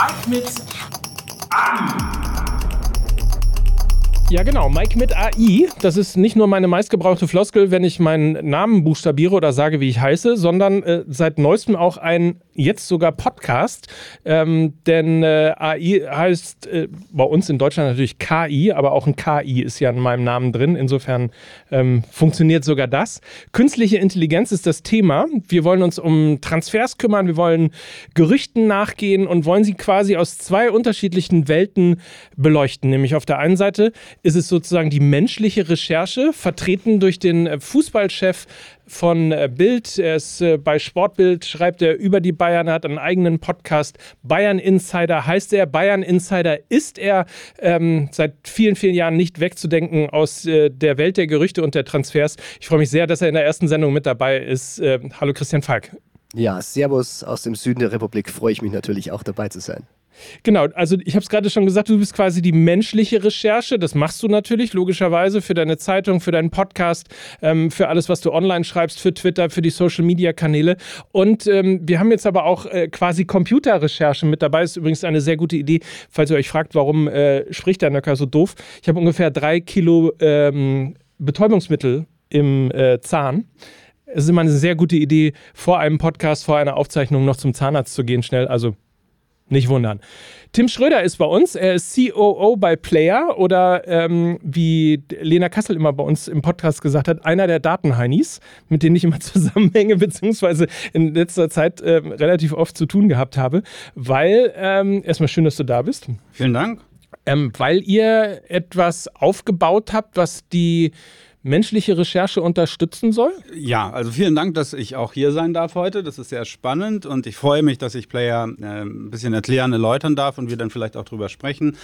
Mike mit AI. Ja, genau. Mike mit AI. Das ist nicht nur meine meistgebrauchte Floskel, wenn ich meinen Namen buchstabiere oder sage, wie ich heiße, sondern äh, seit neuestem auch ein jetzt sogar Podcast. Ähm, denn äh, AI heißt äh, bei uns in Deutschland natürlich KI, aber auch ein KI ist ja in meinem Namen drin. Insofern ähm, funktioniert sogar das. Künstliche Intelligenz ist das Thema. Wir wollen uns um Transfers kümmern, wir wollen Gerüchten nachgehen und wollen sie quasi aus zwei unterschiedlichen Welten beleuchten. Nämlich auf der einen Seite ist es sozusagen die menschliche Recherche, vertreten durch den äh, Fußballchef von äh, Bild. Er ist äh, bei Sportbild, schreibt er über die Bayern, hat einen eigenen Podcast. Bayern Insider heißt er. Bayern Insider ist er ähm, seit vielen, vielen Jahren nicht wegzudenken aus äh, der Welt der Gerüchte und der Transfers. Ich freue mich sehr, dass er in der ersten Sendung mit dabei ist. Äh, hallo Christian Falk. Ja, Servus aus dem Süden der Republik. Freue ich mich natürlich auch dabei zu sein. Genau, also ich habe es gerade schon gesagt, du bist quasi die menschliche Recherche. Das machst du natürlich logischerweise für deine Zeitung, für deinen Podcast, ähm, für alles, was du online schreibst, für Twitter, für die Social-Media-Kanäle. Und ähm, wir haben jetzt aber auch äh, quasi Computerrecherche mit dabei. Ist übrigens eine sehr gute Idee, falls ihr euch fragt, warum äh, spricht der Nöcker so doof. Ich habe ungefähr drei Kilo ähm, Betäubungsmittel im äh, Zahn. Es ist immer eine sehr gute Idee, vor einem Podcast, vor einer Aufzeichnung noch zum Zahnarzt zu gehen, schnell. Also nicht wundern. Tim Schröder ist bei uns. Er ist COO bei Player oder ähm, wie Lena Kassel immer bei uns im Podcast gesagt hat, einer der Datenheinis, mit denen ich immer zusammenhänge, beziehungsweise in letzter Zeit äh, relativ oft zu tun gehabt habe. Weil, ähm, erstmal schön, dass du da bist. Vielen Dank. Ähm, weil ihr etwas aufgebaut habt, was die menschliche Recherche unterstützen soll? Ja, also vielen Dank, dass ich auch hier sein darf heute. Das ist sehr spannend und ich freue mich, dass ich Player äh, ein bisschen erklären, erläutern darf und wir dann vielleicht auch drüber sprechen.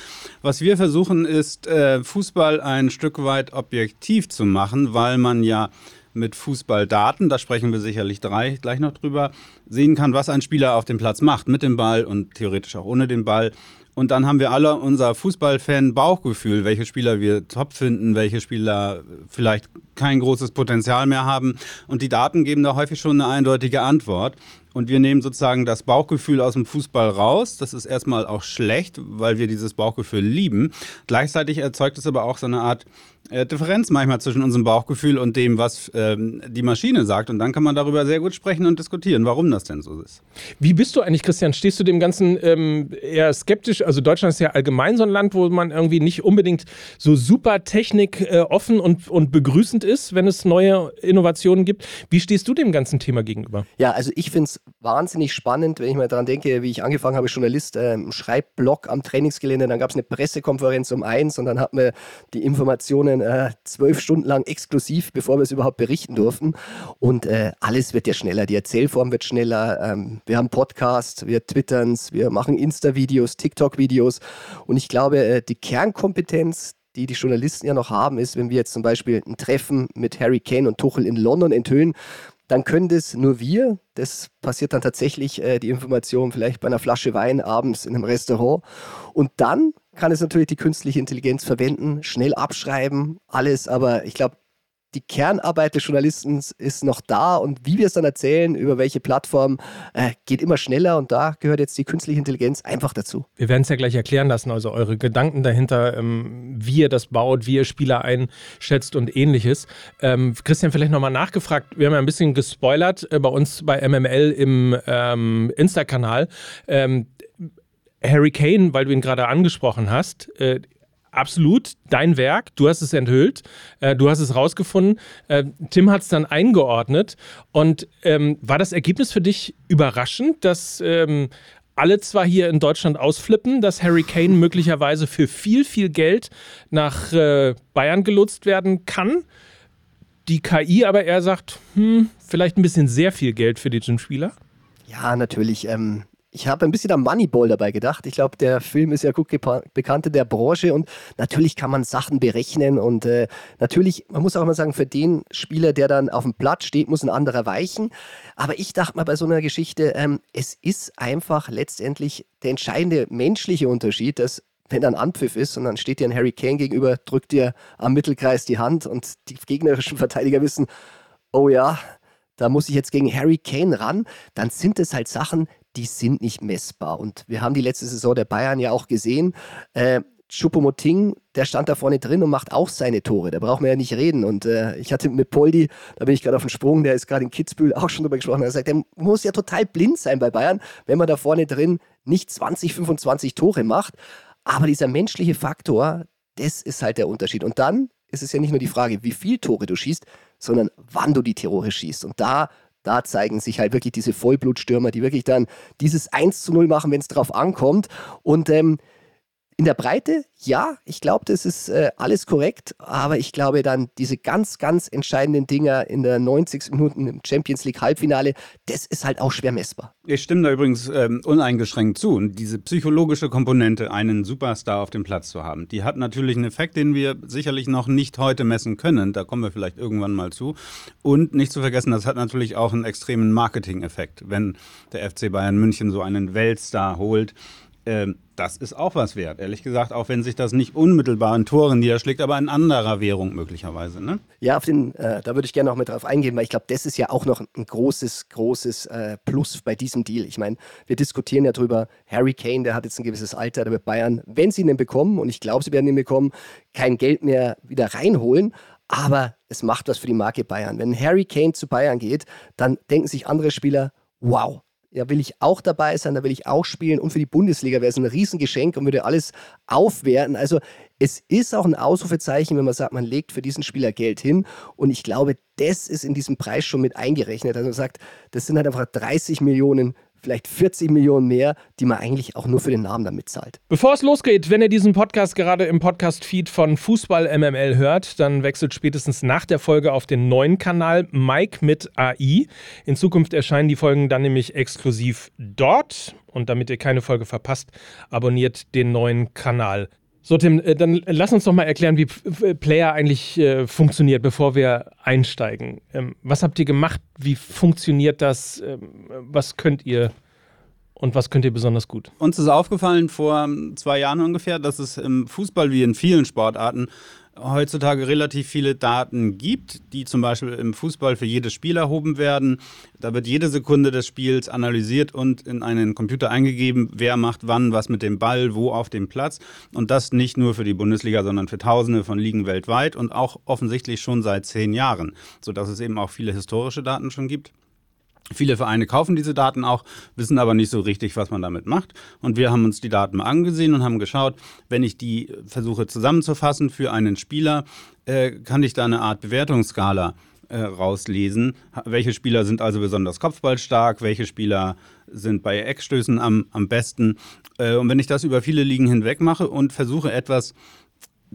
Was wir versuchen ist, äh, Fußball ein Stück weit objektiv zu machen, weil man ja mit Fußballdaten, da sprechen wir sicherlich drei, gleich noch drüber, sehen kann, was ein Spieler auf dem Platz macht, mit dem Ball und theoretisch auch ohne den Ball. Und dann haben wir alle unser Fußballfan-Bauchgefühl, welche Spieler wir top finden, welche Spieler vielleicht kein großes Potenzial mehr haben. Und die Daten geben da häufig schon eine eindeutige Antwort. Und wir nehmen sozusagen das Bauchgefühl aus dem Fußball raus. Das ist erstmal auch schlecht, weil wir dieses Bauchgefühl lieben. Gleichzeitig erzeugt es aber auch so eine Art äh, Differenz manchmal zwischen unserem Bauchgefühl und dem, was ähm, die Maschine sagt. Und dann kann man darüber sehr gut sprechen und diskutieren, warum das denn so ist. Wie bist du eigentlich, Christian? Stehst du dem Ganzen ähm, eher skeptisch? Also Deutschland ist ja allgemein so ein Land, wo man irgendwie nicht unbedingt so super Technik äh, offen und, und begrüßend ist, wenn es neue Innovationen gibt. Wie stehst du dem ganzen Thema gegenüber? Ja, also ich finde es wahnsinnig spannend, wenn ich mal daran denke, wie ich angefangen habe, Journalist, ähm, Schreibblog am Trainingsgelände, dann gab es eine Pressekonferenz um eins und dann hat man die Informationen äh, zwölf Stunden lang exklusiv, bevor wir es überhaupt berichten durften. Und äh, alles wird ja schneller, die Erzählform wird schneller. Ähm, wir haben Podcasts, wir twittern wir machen Insta-Videos, TikTok-Videos und ich glaube, äh, die Kernkompetenz, die die Journalisten ja noch haben, ist, wenn wir jetzt zum Beispiel ein Treffen mit Harry Kane und Tuchel in London enthüllen, dann können das nur wir. Das passiert dann tatsächlich, äh, die Information vielleicht bei einer Flasche Wein abends in einem Restaurant. Und dann kann es natürlich die künstliche Intelligenz verwenden, schnell abschreiben, alles. Aber ich glaube, die Kernarbeit des Journalisten ist noch da und wie wir es dann erzählen, über welche Plattform, äh, geht immer schneller und da gehört jetzt die künstliche Intelligenz einfach dazu. Wir werden es ja gleich erklären lassen, also eure Gedanken dahinter, ähm, wie ihr das baut, wie ihr Spieler einschätzt und ähnliches. Ähm, Christian, vielleicht nochmal nachgefragt, wir haben ja ein bisschen gespoilert äh, bei uns bei MML im ähm, Insta-Kanal. Ähm, Harry Kane, weil du ihn gerade angesprochen hast, äh, absolut dein Werk. Du hast es enthüllt, äh, du hast es rausgefunden. Äh, Tim hat es dann eingeordnet. Und ähm, war das Ergebnis für dich überraschend, dass ähm, alle zwar hier in Deutschland ausflippen, dass Harry Kane möglicherweise für viel, viel Geld nach äh, Bayern gelotst werden kann? Die KI aber eher sagt, hm, vielleicht ein bisschen sehr viel Geld für diesen Spieler? Ja, natürlich. Ähm, ich habe ein bisschen am Moneyball dabei gedacht. Ich glaube, der Film ist ja gut bekannt in der Branche und natürlich kann man Sachen berechnen und äh, natürlich, man muss auch immer sagen, für den Spieler, der dann auf dem Platz steht, muss ein anderer weichen. Aber ich dachte mal bei so einer Geschichte, ähm, es ist einfach letztendlich der entscheidende menschliche Unterschied, dass wenn dann Anpfiff ist und dann steht dir ein Harry Kane gegenüber, drückt dir am Mittelkreis die Hand und die gegnerischen Verteidiger wissen, oh ja, da muss ich jetzt gegen Harry Kane ran, dann sind es halt Sachen, die sind nicht messbar. Und wir haben die letzte Saison der Bayern ja auch gesehen. Äh, Choupo-Moting, der stand da vorne drin und macht auch seine Tore. Da braucht man ja nicht reden. Und äh, ich hatte mit Poldi, da bin ich gerade auf dem Sprung, der ist gerade in Kitzbühel auch schon drüber gesprochen, er sagt, der muss ja total blind sein bei Bayern, wenn man da vorne drin nicht 20, 25 Tore macht. Aber dieser menschliche Faktor, das ist halt der Unterschied. Und dann ist es ja nicht nur die Frage, wie viel Tore du schießt, sondern wann du die Tore schießt. Und da da zeigen sich halt wirklich diese Vollblutstürmer, die wirklich dann dieses 1 zu 0 machen, wenn es drauf ankommt. Und ähm, in der Breite, ja, ich glaube, das ist äh, alles korrekt, aber ich glaube dann diese ganz, ganz entscheidenden Dinger in der 90. Minuten im Champions League Halbfinale, das ist halt auch schwer messbar. Ich stimme da übrigens ähm, uneingeschränkt zu. Und diese psychologische Komponente, einen Superstar auf dem Platz zu haben, die hat natürlich einen Effekt, den wir sicherlich noch nicht heute messen können. Da kommen wir vielleicht irgendwann mal zu. Und nicht zu vergessen, das hat natürlich auch einen extremen Marketing-Effekt, wenn der FC Bayern München so einen Weltstar holt ähm, das ist auch was wert, ehrlich gesagt, auch wenn sich das nicht unmittelbar in Toren niederschlägt, aber in anderer Währung möglicherweise. Ne? Ja, auf den, äh, da würde ich gerne noch mit drauf eingehen, weil ich glaube, das ist ja auch noch ein großes, großes äh, Plus bei diesem Deal. Ich meine, wir diskutieren ja drüber, Harry Kane, der hat jetzt ein gewisses Alter, der wird Bayern, wenn sie ihn bekommen, und ich glaube, sie werden ihn bekommen, kein Geld mehr wieder reinholen. Aber es macht was für die Marke Bayern. Wenn Harry Kane zu Bayern geht, dann denken sich andere Spieler, wow, ja, will ich auch dabei sein, da will ich auch spielen. Und für die Bundesliga wäre es ein Riesengeschenk und würde alles aufwerten. Also es ist auch ein Ausrufezeichen, wenn man sagt, man legt für diesen Spieler Geld hin. Und ich glaube, das ist in diesem Preis schon mit eingerechnet. Also man sagt, das sind halt einfach 30 Millionen vielleicht 40 Millionen mehr, die man eigentlich auch nur für den Namen damit zahlt. Bevor es losgeht, wenn ihr diesen Podcast gerade im Podcast-Feed von Fußball MML hört, dann wechselt spätestens nach der Folge auf den neuen Kanal Mike mit AI. In Zukunft erscheinen die Folgen dann nämlich exklusiv dort. Und damit ihr keine Folge verpasst, abonniert den neuen Kanal. So, Tim, äh, dann lass uns doch mal erklären, wie Player eigentlich äh, funktioniert, bevor wir einsteigen. Ähm, was habt ihr gemacht? Wie funktioniert das? Ähm, was könnt ihr und was könnt ihr besonders gut? Uns ist aufgefallen vor zwei Jahren ungefähr, dass es im Fußball wie in vielen Sportarten heutzutage relativ viele Daten gibt, die zum Beispiel im Fußball für jedes Spiel erhoben werden. Da wird jede Sekunde des Spiels analysiert und in einen Computer eingegeben, wer macht wann was mit dem Ball, wo auf dem Platz. Und das nicht nur für die Bundesliga, sondern für Tausende von Ligen weltweit und auch offensichtlich schon seit zehn Jahren, sodass es eben auch viele historische Daten schon gibt. Viele Vereine kaufen diese Daten auch, wissen aber nicht so richtig, was man damit macht. Und wir haben uns die Daten mal angesehen und haben geschaut, wenn ich die versuche zusammenzufassen für einen Spieler, äh, kann ich da eine Art Bewertungsskala äh, rauslesen. Welche Spieler sind also besonders kopfballstark, welche Spieler sind bei Eckstößen am, am besten. Äh, und wenn ich das über viele Ligen hinweg mache und versuche etwas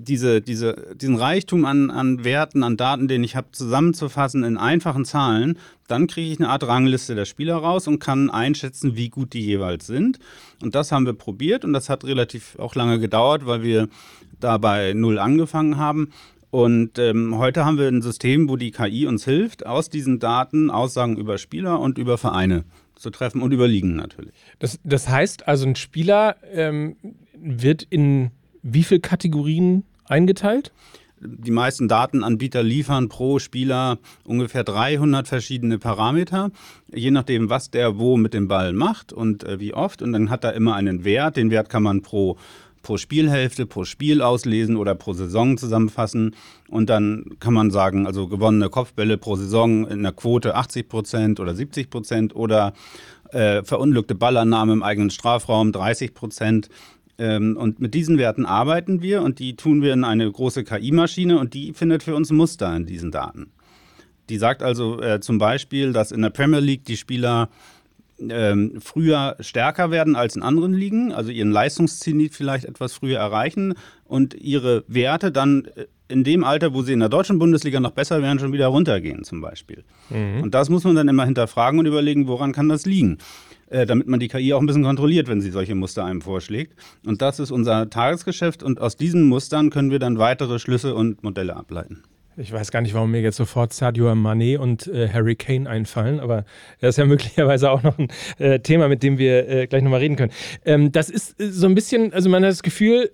diese, diese, diesen Reichtum an, an Werten, an Daten, den ich habe, zusammenzufassen in einfachen Zahlen, dann kriege ich eine Art Rangliste der Spieler raus und kann einschätzen, wie gut die jeweils sind. Und das haben wir probiert und das hat relativ auch lange gedauert, weil wir da bei Null angefangen haben. Und ähm, heute haben wir ein System, wo die KI uns hilft, aus diesen Daten Aussagen über Spieler und über Vereine zu treffen und über Ligen natürlich. Das, das heißt also, ein Spieler ähm, wird in wie viele Kategorien eingeteilt? Die meisten Datenanbieter liefern pro Spieler ungefähr 300 verschiedene Parameter, je nachdem, was der wo mit dem Ball macht und äh, wie oft. Und dann hat er immer einen Wert. Den Wert kann man pro pro Spielhälfte, pro Spiel auslesen oder pro Saison zusammenfassen. Und dann kann man sagen, also gewonnene Kopfbälle pro Saison in der Quote 80 Prozent oder 70 Prozent oder äh, verunglückte Ballannahme im eigenen Strafraum 30 Prozent. Ähm, und mit diesen Werten arbeiten wir und die tun wir in eine große KI-Maschine und die findet für uns Muster in diesen Daten. Die sagt also äh, zum Beispiel, dass in der Premier League die Spieler ähm, früher stärker werden als in anderen Ligen, also ihren Leistungszenit vielleicht etwas früher erreichen und ihre Werte dann äh, in dem Alter, wo sie in der deutschen Bundesliga noch besser wären, schon wieder runtergehen zum Beispiel. Mhm. Und das muss man dann immer hinterfragen und überlegen, woran kann das liegen. Äh, damit man die KI auch ein bisschen kontrolliert, wenn sie solche Muster einem vorschlägt. Und das ist unser Tagesgeschäft und aus diesen Mustern können wir dann weitere Schlüsse und Modelle ableiten. Ich weiß gar nicht, warum mir jetzt sofort Sadio Mané und äh, Harry Kane einfallen, aber das ist ja möglicherweise auch noch ein äh, Thema, mit dem wir äh, gleich nochmal reden können. Ähm, das ist äh, so ein bisschen, also man hat das Gefühl,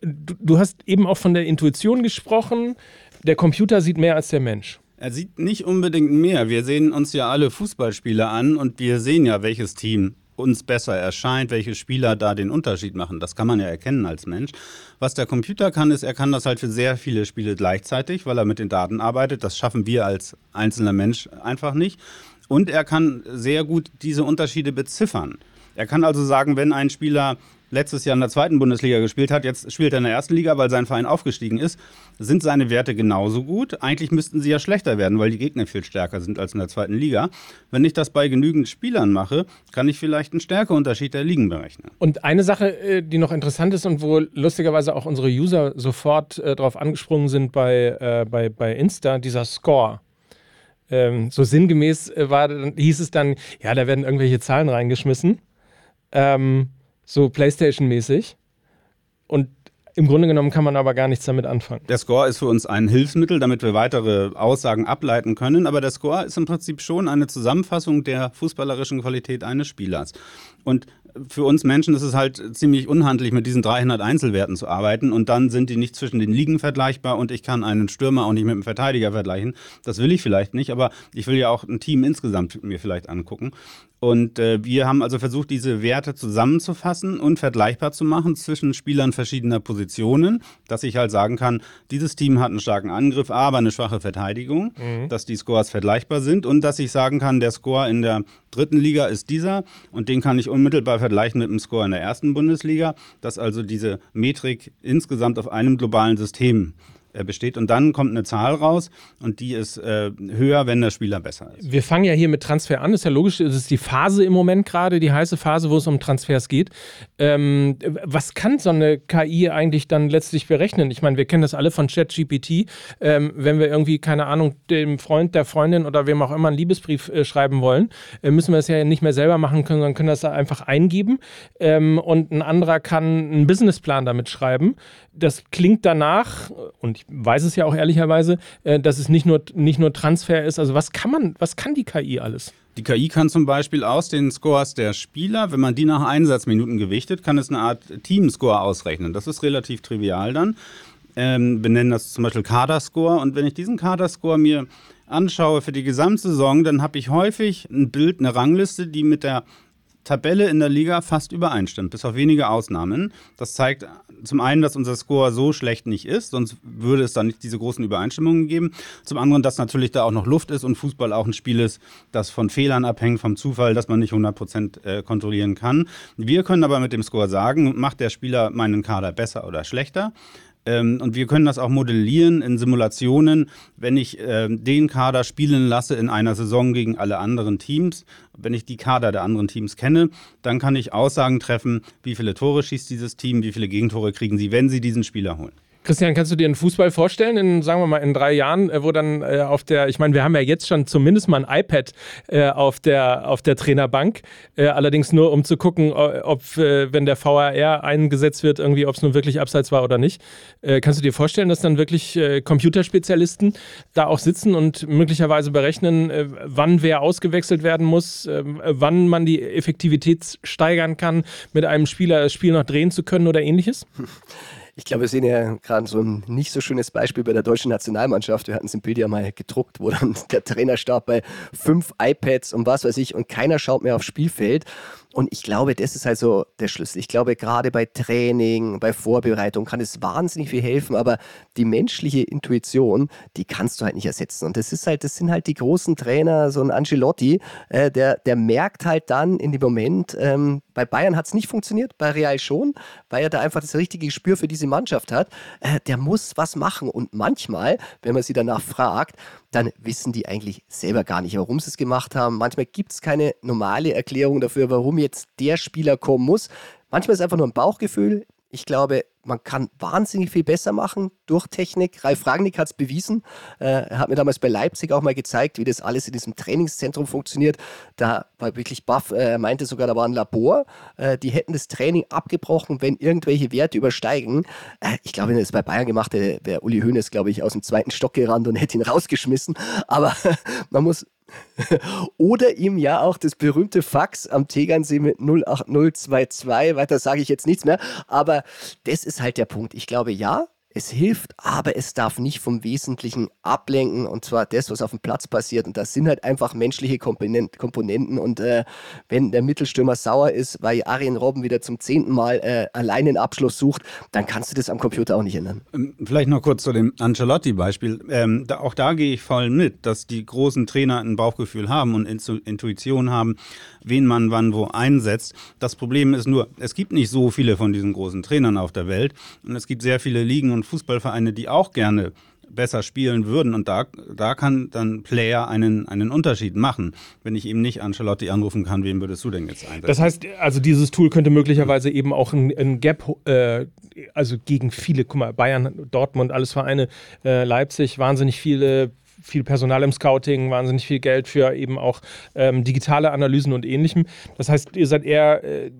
du, du hast eben auch von der Intuition gesprochen, der Computer sieht mehr als der Mensch. Er sieht nicht unbedingt mehr. Wir sehen uns ja alle Fußballspiele an und wir sehen ja, welches Team uns besser erscheint, welche Spieler da den Unterschied machen. Das kann man ja erkennen als Mensch. Was der Computer kann, ist, er kann das halt für sehr viele Spiele gleichzeitig, weil er mit den Daten arbeitet. Das schaffen wir als einzelner Mensch einfach nicht. Und er kann sehr gut diese Unterschiede beziffern. Er kann also sagen, wenn ein Spieler letztes Jahr in der zweiten Bundesliga gespielt hat, jetzt spielt er in der ersten Liga, weil sein Verein aufgestiegen ist, sind seine Werte genauso gut. Eigentlich müssten sie ja schlechter werden, weil die Gegner viel stärker sind als in der zweiten Liga. Wenn ich das bei genügend Spielern mache, kann ich vielleicht einen Stärkeunterschied der Ligen berechnen. Und eine Sache, äh, die noch interessant ist und wo lustigerweise auch unsere User sofort äh, drauf angesprungen sind bei, äh, bei, bei Insta, dieser Score. Ähm, so sinngemäß äh, war, hieß es dann, ja, da werden irgendwelche Zahlen reingeschmissen. Ähm, so PlayStation-mäßig. Und im Grunde genommen kann man aber gar nichts damit anfangen. Der Score ist für uns ein Hilfsmittel, damit wir weitere Aussagen ableiten können. Aber der Score ist im Prinzip schon eine Zusammenfassung der fußballerischen Qualität eines Spielers. Und für uns Menschen ist es halt ziemlich unhandlich, mit diesen 300 Einzelwerten zu arbeiten und dann sind die nicht zwischen den Ligen vergleichbar und ich kann einen Stürmer auch nicht mit einem Verteidiger vergleichen. Das will ich vielleicht nicht, aber ich will ja auch ein Team insgesamt mir vielleicht angucken. Und äh, wir haben also versucht, diese Werte zusammenzufassen und vergleichbar zu machen zwischen Spielern verschiedener Positionen, dass ich halt sagen kann, dieses Team hat einen starken Angriff, aber eine schwache Verteidigung, mhm. dass die Scores vergleichbar sind und dass ich sagen kann, der Score in der dritten Liga ist dieser und den kann ich unmittelbar vergleichen mit dem Score in der ersten Bundesliga, dass also diese Metrik insgesamt auf einem globalen System besteht. Und dann kommt eine Zahl raus und die ist äh, höher, wenn der Spieler besser ist. Wir fangen ja hier mit Transfer an, ist ja logisch, es ist die Phase im Moment gerade, die heiße Phase, wo es um Transfers geht. Ähm, was kann so eine KI eigentlich dann letztlich berechnen? Ich meine, wir kennen das alle von ChatGPT. Ähm, wenn wir irgendwie, keine Ahnung, dem Freund, der Freundin oder wem auch immer einen Liebesbrief äh, schreiben wollen, äh, müssen wir es ja nicht mehr selber machen können, sondern können das da einfach eingeben. Ähm, und ein anderer kann einen Businessplan damit schreiben. Das klingt danach, und ich weiß es ja auch ehrlicherweise, äh, dass es nicht nur, nicht nur Transfer ist. Also was kann man, was kann die KI alles? Die KI kann zum Beispiel aus den Scores der Spieler, wenn man die nach Einsatzminuten gewichtet, kann es eine Art Teamscore ausrechnen. Das ist relativ trivial dann. Ähm, benennen das zum Beispiel Kaderscore. Und wenn ich diesen Kaderscore mir anschaue für die Gesamtsaison, dann habe ich häufig ein Bild, eine Rangliste, die mit der Tabelle in der Liga fast übereinstimmt, bis auf wenige Ausnahmen. Das zeigt zum einen, dass unser Score so schlecht nicht ist, sonst würde es da nicht diese großen Übereinstimmungen geben. Zum anderen, dass natürlich da auch noch Luft ist und Fußball auch ein Spiel ist, das von Fehlern abhängt, vom Zufall, dass man nicht 100% äh, kontrollieren kann. Wir können aber mit dem Score sagen, macht der Spieler meinen Kader besser oder schlechter. Ähm, und wir können das auch modellieren in Simulationen, wenn ich äh, den Kader spielen lasse in einer Saison gegen alle anderen Teams. Wenn ich die Kader der anderen Teams kenne, dann kann ich Aussagen treffen, wie viele Tore schießt dieses Team, wie viele Gegentore kriegen sie, wenn sie diesen Spieler holen. Christian, kannst du dir einen Fußball vorstellen, in, sagen wir mal, in drei Jahren, äh, wo dann äh, auf der, ich meine, wir haben ja jetzt schon zumindest mal ein iPad äh, auf, der, auf der Trainerbank, äh, allerdings nur um zu gucken, ob, äh, wenn der VAR eingesetzt wird, irgendwie, ob es nun wirklich abseits war oder nicht. Äh, kannst du dir vorstellen, dass dann wirklich Computerspezialisten da auch sitzen und möglicherweise berechnen, wann wer ausgewechselt werden muss, wann man die Effektivität steigern kann, mit einem Spieler das Spiel noch drehen zu können oder ähnliches? Ich glaube, wir sehen ja gerade so ein nicht so schönes Beispiel bei der deutschen Nationalmannschaft. Wir hatten es im Bild ja mal gedruckt, wo dann der Trainerstab bei fünf iPads und was weiß ich und keiner schaut mehr aufs Spielfeld. Und ich glaube, das ist also der Schlüssel. Ich glaube, gerade bei Training, bei Vorbereitung kann es wahnsinnig viel helfen, aber die menschliche Intuition, die kannst du halt nicht ersetzen. Und das ist halt, das sind halt die großen Trainer, so ein Angelotti, äh, der, der merkt halt dann in dem Moment, ähm, bei Bayern hat es nicht funktioniert, bei Real schon, weil er da einfach das richtige Gespür für diese Mannschaft hat. Äh, der muss was machen. Und manchmal, wenn man sie danach fragt, dann wissen die eigentlich selber gar nicht, warum sie es gemacht haben. Manchmal gibt es keine normale Erklärung dafür, warum jetzt der Spieler kommen muss. Manchmal ist es einfach nur ein Bauchgefühl. Ich glaube, man kann wahnsinnig viel besser machen durch Technik. Ralf Rangnick hat es bewiesen. Äh, er hat mir damals bei Leipzig auch mal gezeigt, wie das alles in diesem Trainingszentrum funktioniert. Da war wirklich baff. Äh, er meinte sogar, da war ein Labor. Äh, die hätten das Training abgebrochen, wenn irgendwelche Werte übersteigen. Ich glaube, wenn er es bei Bayern gemacht hätte, wäre Uli Hoeneß, glaube ich, aus dem zweiten Stock gerannt und hätte ihn rausgeschmissen. Aber man muss oder ihm ja auch das berühmte Fax am Tegernsee mit 08022. Weiter sage ich jetzt nichts mehr. Aber das ist halt der Punkt. Ich glaube, ja, es hilft, aber es darf nicht vom Wesentlichen ablenken und zwar das, was auf dem Platz passiert. Und das sind halt einfach menschliche Komponenten. Und äh, wenn der Mittelstürmer sauer ist, weil Arjen Robben wieder zum zehnten Mal äh, allein den Abschluss sucht, dann kannst du das am Computer auch nicht ändern. Ähm, vielleicht noch kurz zu dem Ancelotti-Beispiel. Ähm, da, auch da gehe ich voll mit, dass die großen Trainer ein Bauchgefühl haben und Intuition haben, wen man wann wo einsetzt. Das Problem ist nur, es gibt nicht so viele von diesen großen Trainern auf der Welt und es gibt sehr viele Ligen und Fußballvereine, die auch gerne besser spielen würden. Und da, da kann dann Player einen, einen Unterschied machen. Wenn ich eben nicht Ancelotti anrufen kann, wen würdest du denn jetzt einsetzen? Das heißt, also dieses Tool könnte möglicherweise eben auch ein, ein Gap, äh, also gegen viele, guck mal, Bayern, Dortmund, alles Vereine, äh, Leipzig, wahnsinnig viele viel Personal im Scouting, wahnsinnig viel Geld für eben auch ähm, digitale Analysen und ähnlichem. Das heißt, ihr seid eher, äh,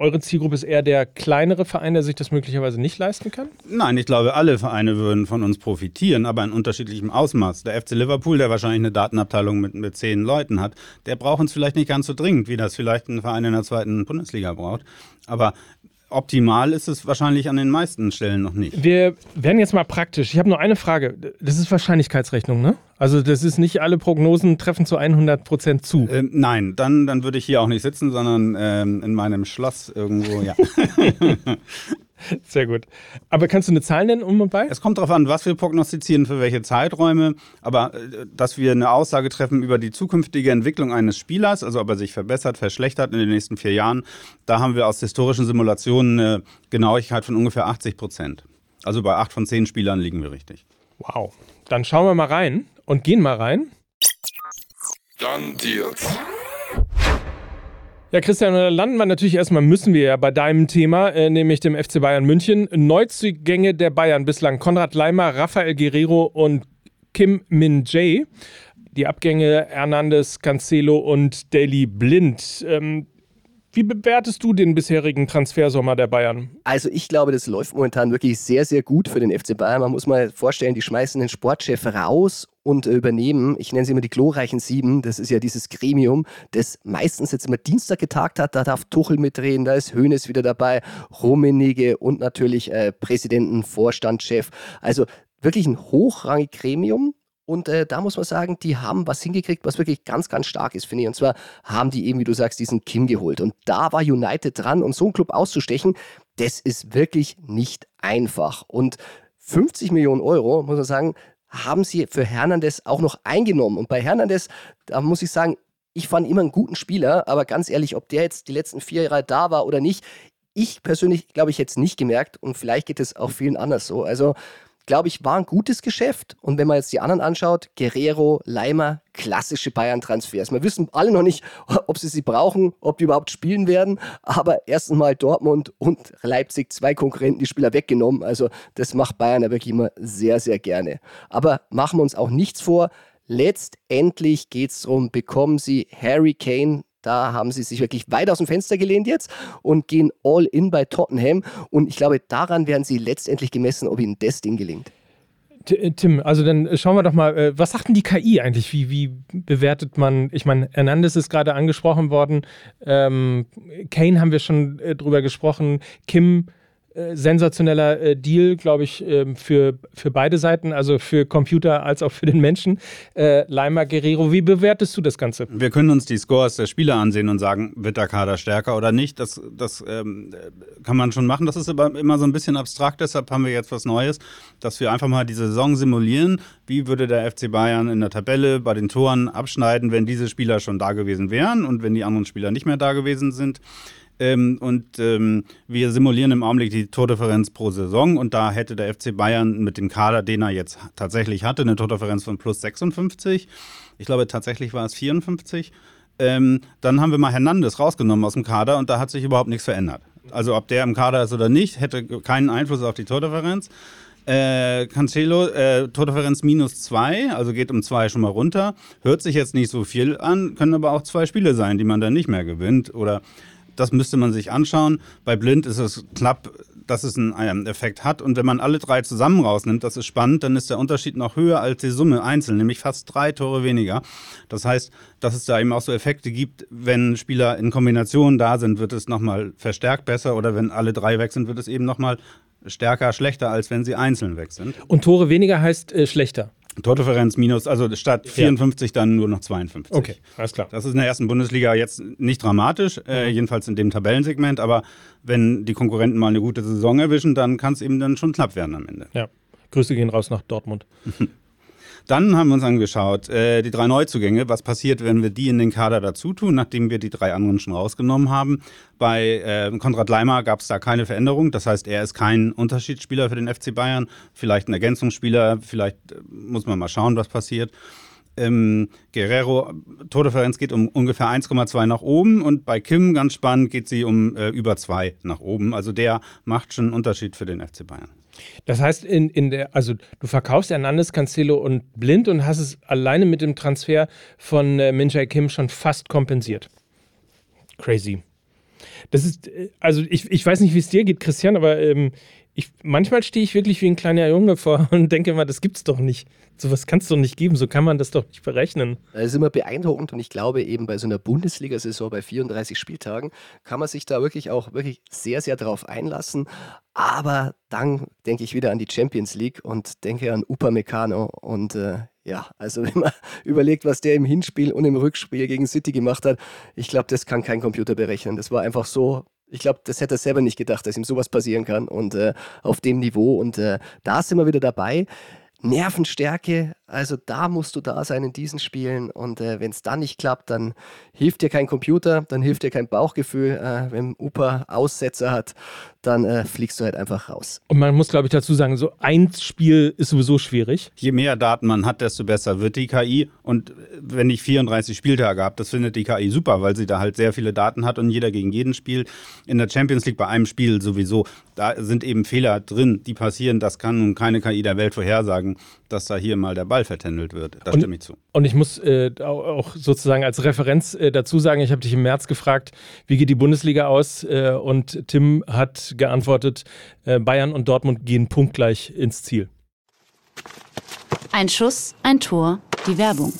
eure Zielgruppe ist eher der kleinere Verein, der sich das möglicherweise nicht leisten kann? Nein, ich glaube, alle Vereine würden von uns profitieren, aber in unterschiedlichem Ausmaß. Der FC Liverpool, der wahrscheinlich eine Datenabteilung mit, mit zehn Leuten hat, der braucht uns vielleicht nicht ganz so dringend, wie das vielleicht ein Verein in der zweiten Bundesliga braucht. Aber optimal ist es wahrscheinlich an den meisten Stellen noch nicht. Wir werden jetzt mal praktisch. Ich habe nur eine Frage. Das ist Wahrscheinlichkeitsrechnung, ne? Also das ist nicht alle Prognosen treffen zu 100 Prozent zu. Ähm, nein, dann, dann würde ich hier auch nicht sitzen, sondern ähm, in meinem Schloss irgendwo, ja. Sehr gut. Aber kannst du eine Zahl nennen um und bei? Es kommt darauf an, was wir prognostizieren, für welche Zeiträume. Aber äh, dass wir eine Aussage treffen über die zukünftige Entwicklung eines Spielers, also ob er sich verbessert, verschlechtert in den nächsten vier Jahren, da haben wir aus historischen Simulationen eine Genauigkeit von ungefähr 80 Prozent. Also bei acht von zehn Spielern liegen wir richtig. Wow. Dann schauen wir mal rein und gehen mal rein. Dann Deals. Ja, Christian, dann landen wir natürlich erstmal, müssen wir ja bei deinem Thema, äh, nämlich dem FC Bayern München. Neuzugänge der Bayern bislang Konrad Leimer, Rafael Guerrero und Kim Min Jae. Die Abgänge Hernandez, Cancelo und Daily Blind. Ähm, wie bewertest du den bisherigen Transfersommer der Bayern? Also ich glaube, das läuft momentan wirklich sehr, sehr gut für den FC Bayern. Man muss mal vorstellen, die schmeißen den Sportchef raus und übernehmen, ich nenne sie immer die glorreichen Sieben, das ist ja dieses Gremium, das meistens jetzt immer Dienstag getagt hat, da darf Tuchel mitreden, da ist Hoeneß wieder dabei, Rummenigge und natürlich äh, Präsidenten, Vorstandschef. Also wirklich ein hochrangiges Gremium, und äh, da muss man sagen, die haben was hingekriegt, was wirklich ganz, ganz stark ist, finde ich. Und zwar haben die eben, wie du sagst, diesen Kim geholt. Und da war United dran. Und so einen Club auszustechen, das ist wirklich nicht einfach. Und 50 Millionen Euro, muss man sagen, haben sie für Hernandez auch noch eingenommen. Und bei Hernandez, da muss ich sagen, ich fand immer einen guten Spieler, aber ganz ehrlich, ob der jetzt die letzten vier Jahre da war oder nicht, ich persönlich glaube ich jetzt nicht gemerkt und vielleicht geht es auch vielen anders so. Also glaube ich, war ein gutes Geschäft. Und wenn man jetzt die anderen anschaut, Guerrero, Leimer, klassische Bayern-Transfers. Wir wissen alle noch nicht, ob sie sie brauchen, ob die überhaupt spielen werden. Aber erstens mal Dortmund und Leipzig, zwei Konkurrenten, die Spieler weggenommen. Also das macht Bayern ja wirklich immer sehr, sehr gerne. Aber machen wir uns auch nichts vor. Letztendlich geht es darum, bekommen sie Harry Kane da haben sie sich wirklich weit aus dem Fenster gelehnt jetzt und gehen all in bei Tottenham. Und ich glaube, daran werden sie letztendlich gemessen, ob ihnen das Ding gelingt. Äh, Tim, also dann schauen wir doch mal, äh, was sagt denn die KI eigentlich? Wie, wie bewertet man, ich meine, Hernandez ist gerade angesprochen worden, ähm, Kane haben wir schon äh, drüber gesprochen, Kim sensationeller äh, Deal, glaube ich, äh, für, für beide Seiten, also für Computer als auch für den Menschen. Äh, Leimer Guerrero, wie bewertest du das Ganze? Wir können uns die Scores der Spieler ansehen und sagen, wird der Kader stärker oder nicht. Das, das ähm, kann man schon machen. Das ist aber immer so ein bisschen abstrakt, deshalb haben wir jetzt was Neues, dass wir einfach mal die Saison simulieren. Wie würde der FC Bayern in der Tabelle bei den Toren abschneiden, wenn diese Spieler schon da gewesen wären und wenn die anderen Spieler nicht mehr da gewesen sind? Ähm, und ähm, wir simulieren im Augenblick die Tordifferenz pro Saison. Und da hätte der FC Bayern mit dem Kader, den er jetzt tatsächlich hatte, eine Tordifferenz von plus 56. Ich glaube, tatsächlich war es 54. Ähm, dann haben wir mal Hernandez rausgenommen aus dem Kader und da hat sich überhaupt nichts verändert. Also ob der im Kader ist oder nicht, hätte keinen Einfluss auf die Tordifferenz. Äh, Cancelo, äh, Tordifferenz minus zwei, also geht um zwei schon mal runter. Hört sich jetzt nicht so viel an, können aber auch zwei Spiele sein, die man dann nicht mehr gewinnt. Oder das müsste man sich anschauen. Bei Blind ist es knapp, dass es einen Effekt hat. Und wenn man alle drei zusammen rausnimmt, das ist spannend, dann ist der Unterschied noch höher als die Summe einzeln, nämlich fast drei Tore weniger. Das heißt, dass es da eben auch so Effekte gibt, wenn Spieler in Kombination da sind, wird es nochmal verstärkt besser oder wenn alle drei weg sind, wird es eben nochmal stärker, schlechter, als wenn sie einzeln weg sind. Und Tore weniger heißt äh, schlechter. Tordifferenz minus, also statt 54 dann nur noch 52. Okay, alles klar. Das ist in der ersten Bundesliga jetzt nicht dramatisch, äh, jedenfalls in dem Tabellensegment, aber wenn die Konkurrenten mal eine gute Saison erwischen, dann kann es eben dann schon knapp werden am Ende. Ja. Grüße gehen raus nach Dortmund. Dann haben wir uns angeschaut, äh, die drei Neuzugänge, was passiert, wenn wir die in den Kader dazu tun, nachdem wir die drei anderen schon rausgenommen haben. Bei äh, Konrad Leimer gab es da keine Veränderung, das heißt, er ist kein Unterschiedsspieler für den FC Bayern, vielleicht ein Ergänzungsspieler, vielleicht äh, muss man mal schauen, was passiert. Ähm, Guerrero, Tordifferenz geht um ungefähr 1,2 nach oben und bei Kim, ganz spannend, geht sie um äh, über 2 nach oben. Also der macht schon einen Unterschied für den FC Bayern. Das heißt, in, in der, also du verkaufst Hernandez, Cancelo und Blind und hast es alleine mit dem Transfer von äh, Min Jae Kim schon fast kompensiert. Crazy. Das ist, äh, also ich, ich weiß nicht, wie es dir geht, Christian, aber ähm, ich, manchmal stehe ich wirklich wie ein kleiner Junge vor und denke immer, das gibt's doch nicht. Sowas kann es doch nicht geben, so kann man das doch nicht berechnen. Das ist immer beeindruckend und ich glaube eben bei so einer Bundesliga-Saison bei 34 Spieltagen kann man sich da wirklich auch wirklich sehr, sehr drauf einlassen. Aber dann denke ich wieder an die Champions League und denke an Upamecano und äh, ja, also wenn man überlegt, was der im Hinspiel und im Rückspiel gegen City gemacht hat, ich glaube, das kann kein Computer berechnen. Das war einfach so ich glaube, das hätte er selber nicht gedacht, dass ihm sowas passieren kann und äh, auf dem Niveau. Und äh, da sind wir wieder dabei. Nervenstärke, also da musst du da sein in diesen Spielen. Und äh, wenn es dann nicht klappt, dann hilft dir kein Computer, dann hilft dir kein Bauchgefühl. Äh, wenn Upa Aussetzer hat, dann äh, fliegst du halt einfach raus. Und man muss, glaube ich, dazu sagen, so ein Spiel ist sowieso schwierig. Je mehr Daten man hat, desto besser wird die KI. Und wenn ich 34 Spieltage habe, das findet die KI super, weil sie da halt sehr viele Daten hat und jeder gegen jeden spielt. In der Champions League bei einem Spiel sowieso, da sind eben Fehler drin, die passieren. Das kann nun keine KI der Welt vorhersagen, dass da hier mal der Ball vertändelt wird. Da stimme ich zu. Und ich muss äh, auch sozusagen als Referenz äh, dazu sagen, ich habe dich im März gefragt, wie geht die Bundesliga aus? Äh, und Tim hat geantwortet, äh, Bayern und Dortmund gehen punktgleich ins Ziel. Ein Schuss, ein Tor, die Werbung.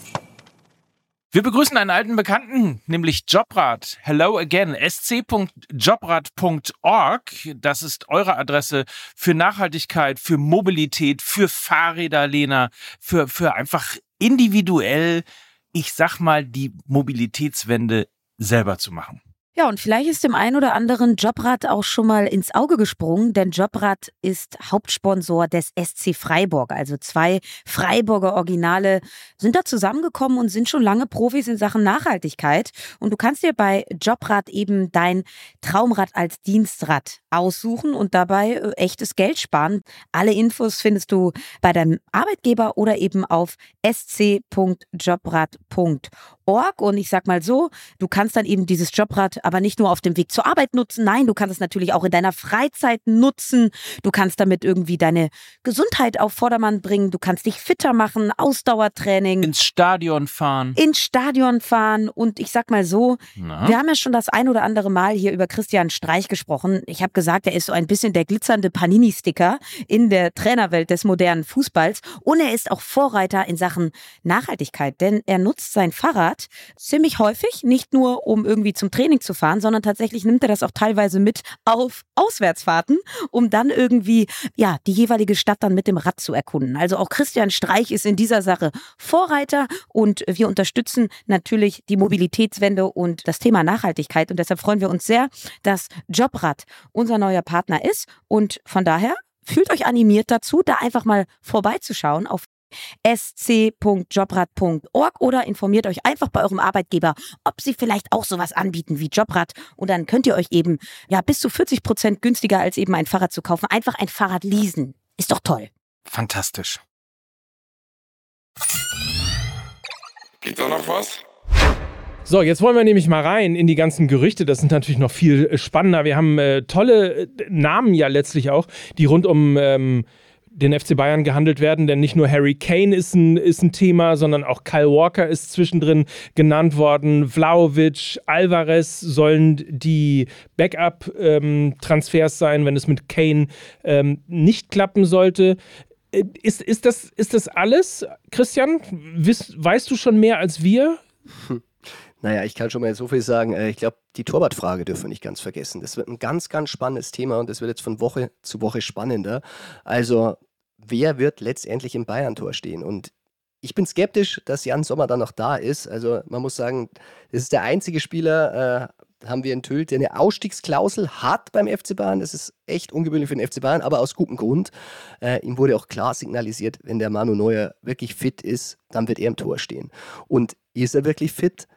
Wir begrüßen einen alten Bekannten, nämlich Jobrad. Hello again, sc.jobrad.org. Das ist eure Adresse für Nachhaltigkeit, für Mobilität, für Fahrräder, Lena, für, für einfach individuell, ich sag mal, die Mobilitätswende selber zu machen. Ja, und vielleicht ist dem einen oder anderen Jobrad auch schon mal ins Auge gesprungen, denn Jobrad ist Hauptsponsor des SC Freiburg. Also zwei Freiburger Originale sind da zusammengekommen und sind schon lange Profis in Sachen Nachhaltigkeit. Und du kannst dir bei Jobrad eben dein Traumrad als Dienstrad aussuchen und dabei äh, echtes Geld sparen. Alle Infos findest du bei deinem Arbeitgeber oder eben auf sc.jobrad.org. Und ich sag mal so, du kannst dann eben dieses Jobrad aber nicht nur auf dem Weg zur Arbeit nutzen. Nein, du kannst es natürlich auch in deiner Freizeit nutzen. Du kannst damit irgendwie deine Gesundheit auf Vordermann bringen. Du kannst dich fitter machen, Ausdauertraining. Ins Stadion fahren. Ins Stadion fahren. Und ich sag mal so, Na? wir haben ja schon das ein oder andere Mal hier über Christian Streich gesprochen. Ich habe gesagt, er ist so ein bisschen der glitzernde Panini-Sticker in der Trainerwelt des modernen Fußballs. Und er ist auch Vorreiter in Sachen Nachhaltigkeit, denn er nutzt sein Fahrrad ziemlich häufig, nicht nur um irgendwie zum Training zu fahren, sondern tatsächlich nimmt er das auch teilweise mit auf Auswärtsfahrten, um dann irgendwie, ja, die jeweilige Stadt dann mit dem Rad zu erkunden. Also auch Christian Streich ist in dieser Sache Vorreiter und wir unterstützen natürlich die Mobilitätswende und das Thema Nachhaltigkeit und deshalb freuen wir uns sehr, dass Jobrad unser neuer Partner ist. Und von daher fühlt euch animiert dazu, da einfach mal vorbeizuschauen auf sc.jobrad.org oder informiert euch einfach bei eurem Arbeitgeber, ob sie vielleicht auch sowas anbieten wie Jobrad und dann könnt ihr euch eben ja bis zu 40 Prozent günstiger als eben ein Fahrrad zu kaufen, einfach ein Fahrrad leasen. Ist doch toll. Fantastisch. Geht da noch was? So, jetzt wollen wir nämlich mal rein in die ganzen Gerüchte. Das sind natürlich noch viel spannender. Wir haben äh, tolle äh, Namen ja letztlich auch, die rund um ähm, den FC Bayern gehandelt werden, denn nicht nur Harry Kane ist ein, ist ein Thema, sondern auch Kyle Walker ist zwischendrin genannt worden. Vlaovic, Alvarez sollen die Backup-Transfers ähm, sein, wenn es mit Kane ähm, nicht klappen sollte. Äh, ist, ist, das, ist das alles, Christian? Weißt, weißt du schon mehr als wir? Hm. Naja, ich kann schon mal so viel sagen. Äh, ich glaube, die Torwartfrage dürfen wir nicht ganz vergessen. Das wird ein ganz, ganz spannendes Thema und das wird jetzt von Woche zu Woche spannender. Also, wer wird letztendlich im Bayern-Tor stehen? Und ich bin skeptisch, dass Jan Sommer dann noch da ist. Also, man muss sagen, das ist der einzige Spieler, äh, haben wir enthüllt, der eine Ausstiegsklausel hat beim FC Bayern. Das ist echt ungewöhnlich für den FC Bayern, aber aus gutem Grund. Äh, ihm wurde auch klar signalisiert, wenn der Manu Neuer wirklich fit ist, dann wird er im Tor stehen. Und ist er wirklich fit?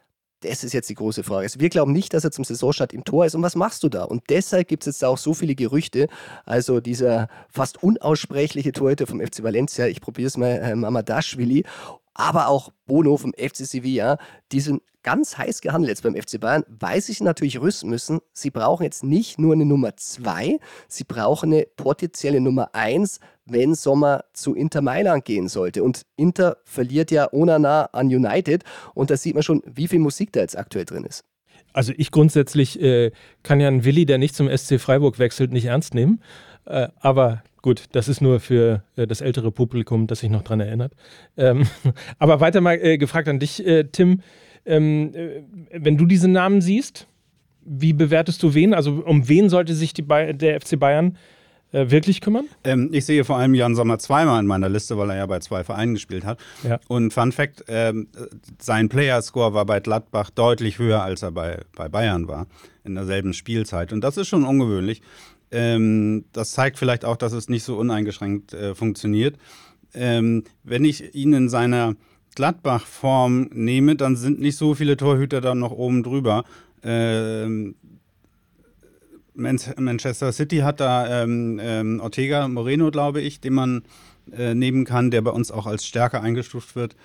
Das ist jetzt die große Frage. Also wir glauben nicht, dass er zum Saisonstart im Tor ist. Und was machst du da? Und deshalb gibt es jetzt auch so viele Gerüchte. Also dieser fast unaussprechliche Torhüter vom FC Valencia, ich probiere es mal, äh, Mamadashvili, aber auch Bono vom FC Sevilla, die sind ganz heiß gehandelt jetzt beim FC Bayern, weil sie sich natürlich rüsten müssen. Sie brauchen jetzt nicht nur eine Nummer 2, sie brauchen eine potenzielle Nummer 1, wenn Sommer zu Inter Mailand gehen sollte. Und Inter verliert ja Onana an United und da sieht man schon, wie viel Musik da jetzt aktuell drin ist. Also ich grundsätzlich äh, kann ja einen Willi, der nicht zum SC Freiburg wechselt, nicht ernst nehmen. Äh, aber gut, das ist nur für äh, das ältere Publikum, das sich noch daran erinnert. Ähm, aber weiter mal äh, gefragt an dich, äh, Tim. Ähm, äh, wenn du diese Namen siehst, wie bewertest du wen? Also um wen sollte sich die der FC Bayern äh, wirklich kümmern? Ähm, ich sehe vor allem Jan Sommer zweimal in meiner Liste, weil er ja bei zwei Vereinen gespielt hat. Ja. Und Fun Fact, ähm, sein Player-Score war bei Gladbach deutlich höher, als er bei, bei Bayern war in derselben Spielzeit. Und das ist schon ungewöhnlich. Ähm, das zeigt vielleicht auch, dass es nicht so uneingeschränkt äh, funktioniert. Ähm, wenn ich ihn in seiner Gladbach-Form nehme, dann sind nicht so viele Torhüter da noch oben drüber. Ähm, Manchester City hat da ähm, ähm, Ortega Moreno, glaube ich, den man äh, nehmen kann, der bei uns auch als stärker eingestuft wird.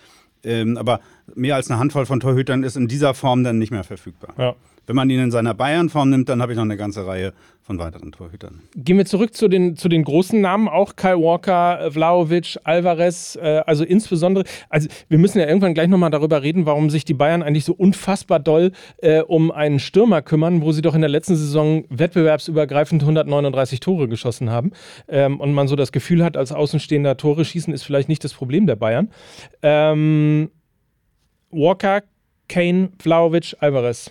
Ähm, aber mehr als eine Handvoll von Torhütern ist in dieser Form dann nicht mehr verfügbar. Ja. Wenn man ihn in seiner Bayern-Form nimmt, dann habe ich noch eine ganze Reihe von weiteren Torhütern. Gehen wir zurück zu den, zu den großen Namen, auch Kyle Walker, Vlaovic, Alvarez, äh, also insbesondere, also wir müssen ja irgendwann gleich nochmal darüber reden, warum sich die Bayern eigentlich so unfassbar doll äh, um einen Stürmer kümmern, wo sie doch in der letzten Saison wettbewerbsübergreifend 139 Tore geschossen haben ähm, und man so das Gefühl hat, als Außenstehender Tore schießen ist vielleicht nicht das Problem der Bayern. Ähm, Walker, Kane, Vlaovic, Alvarez.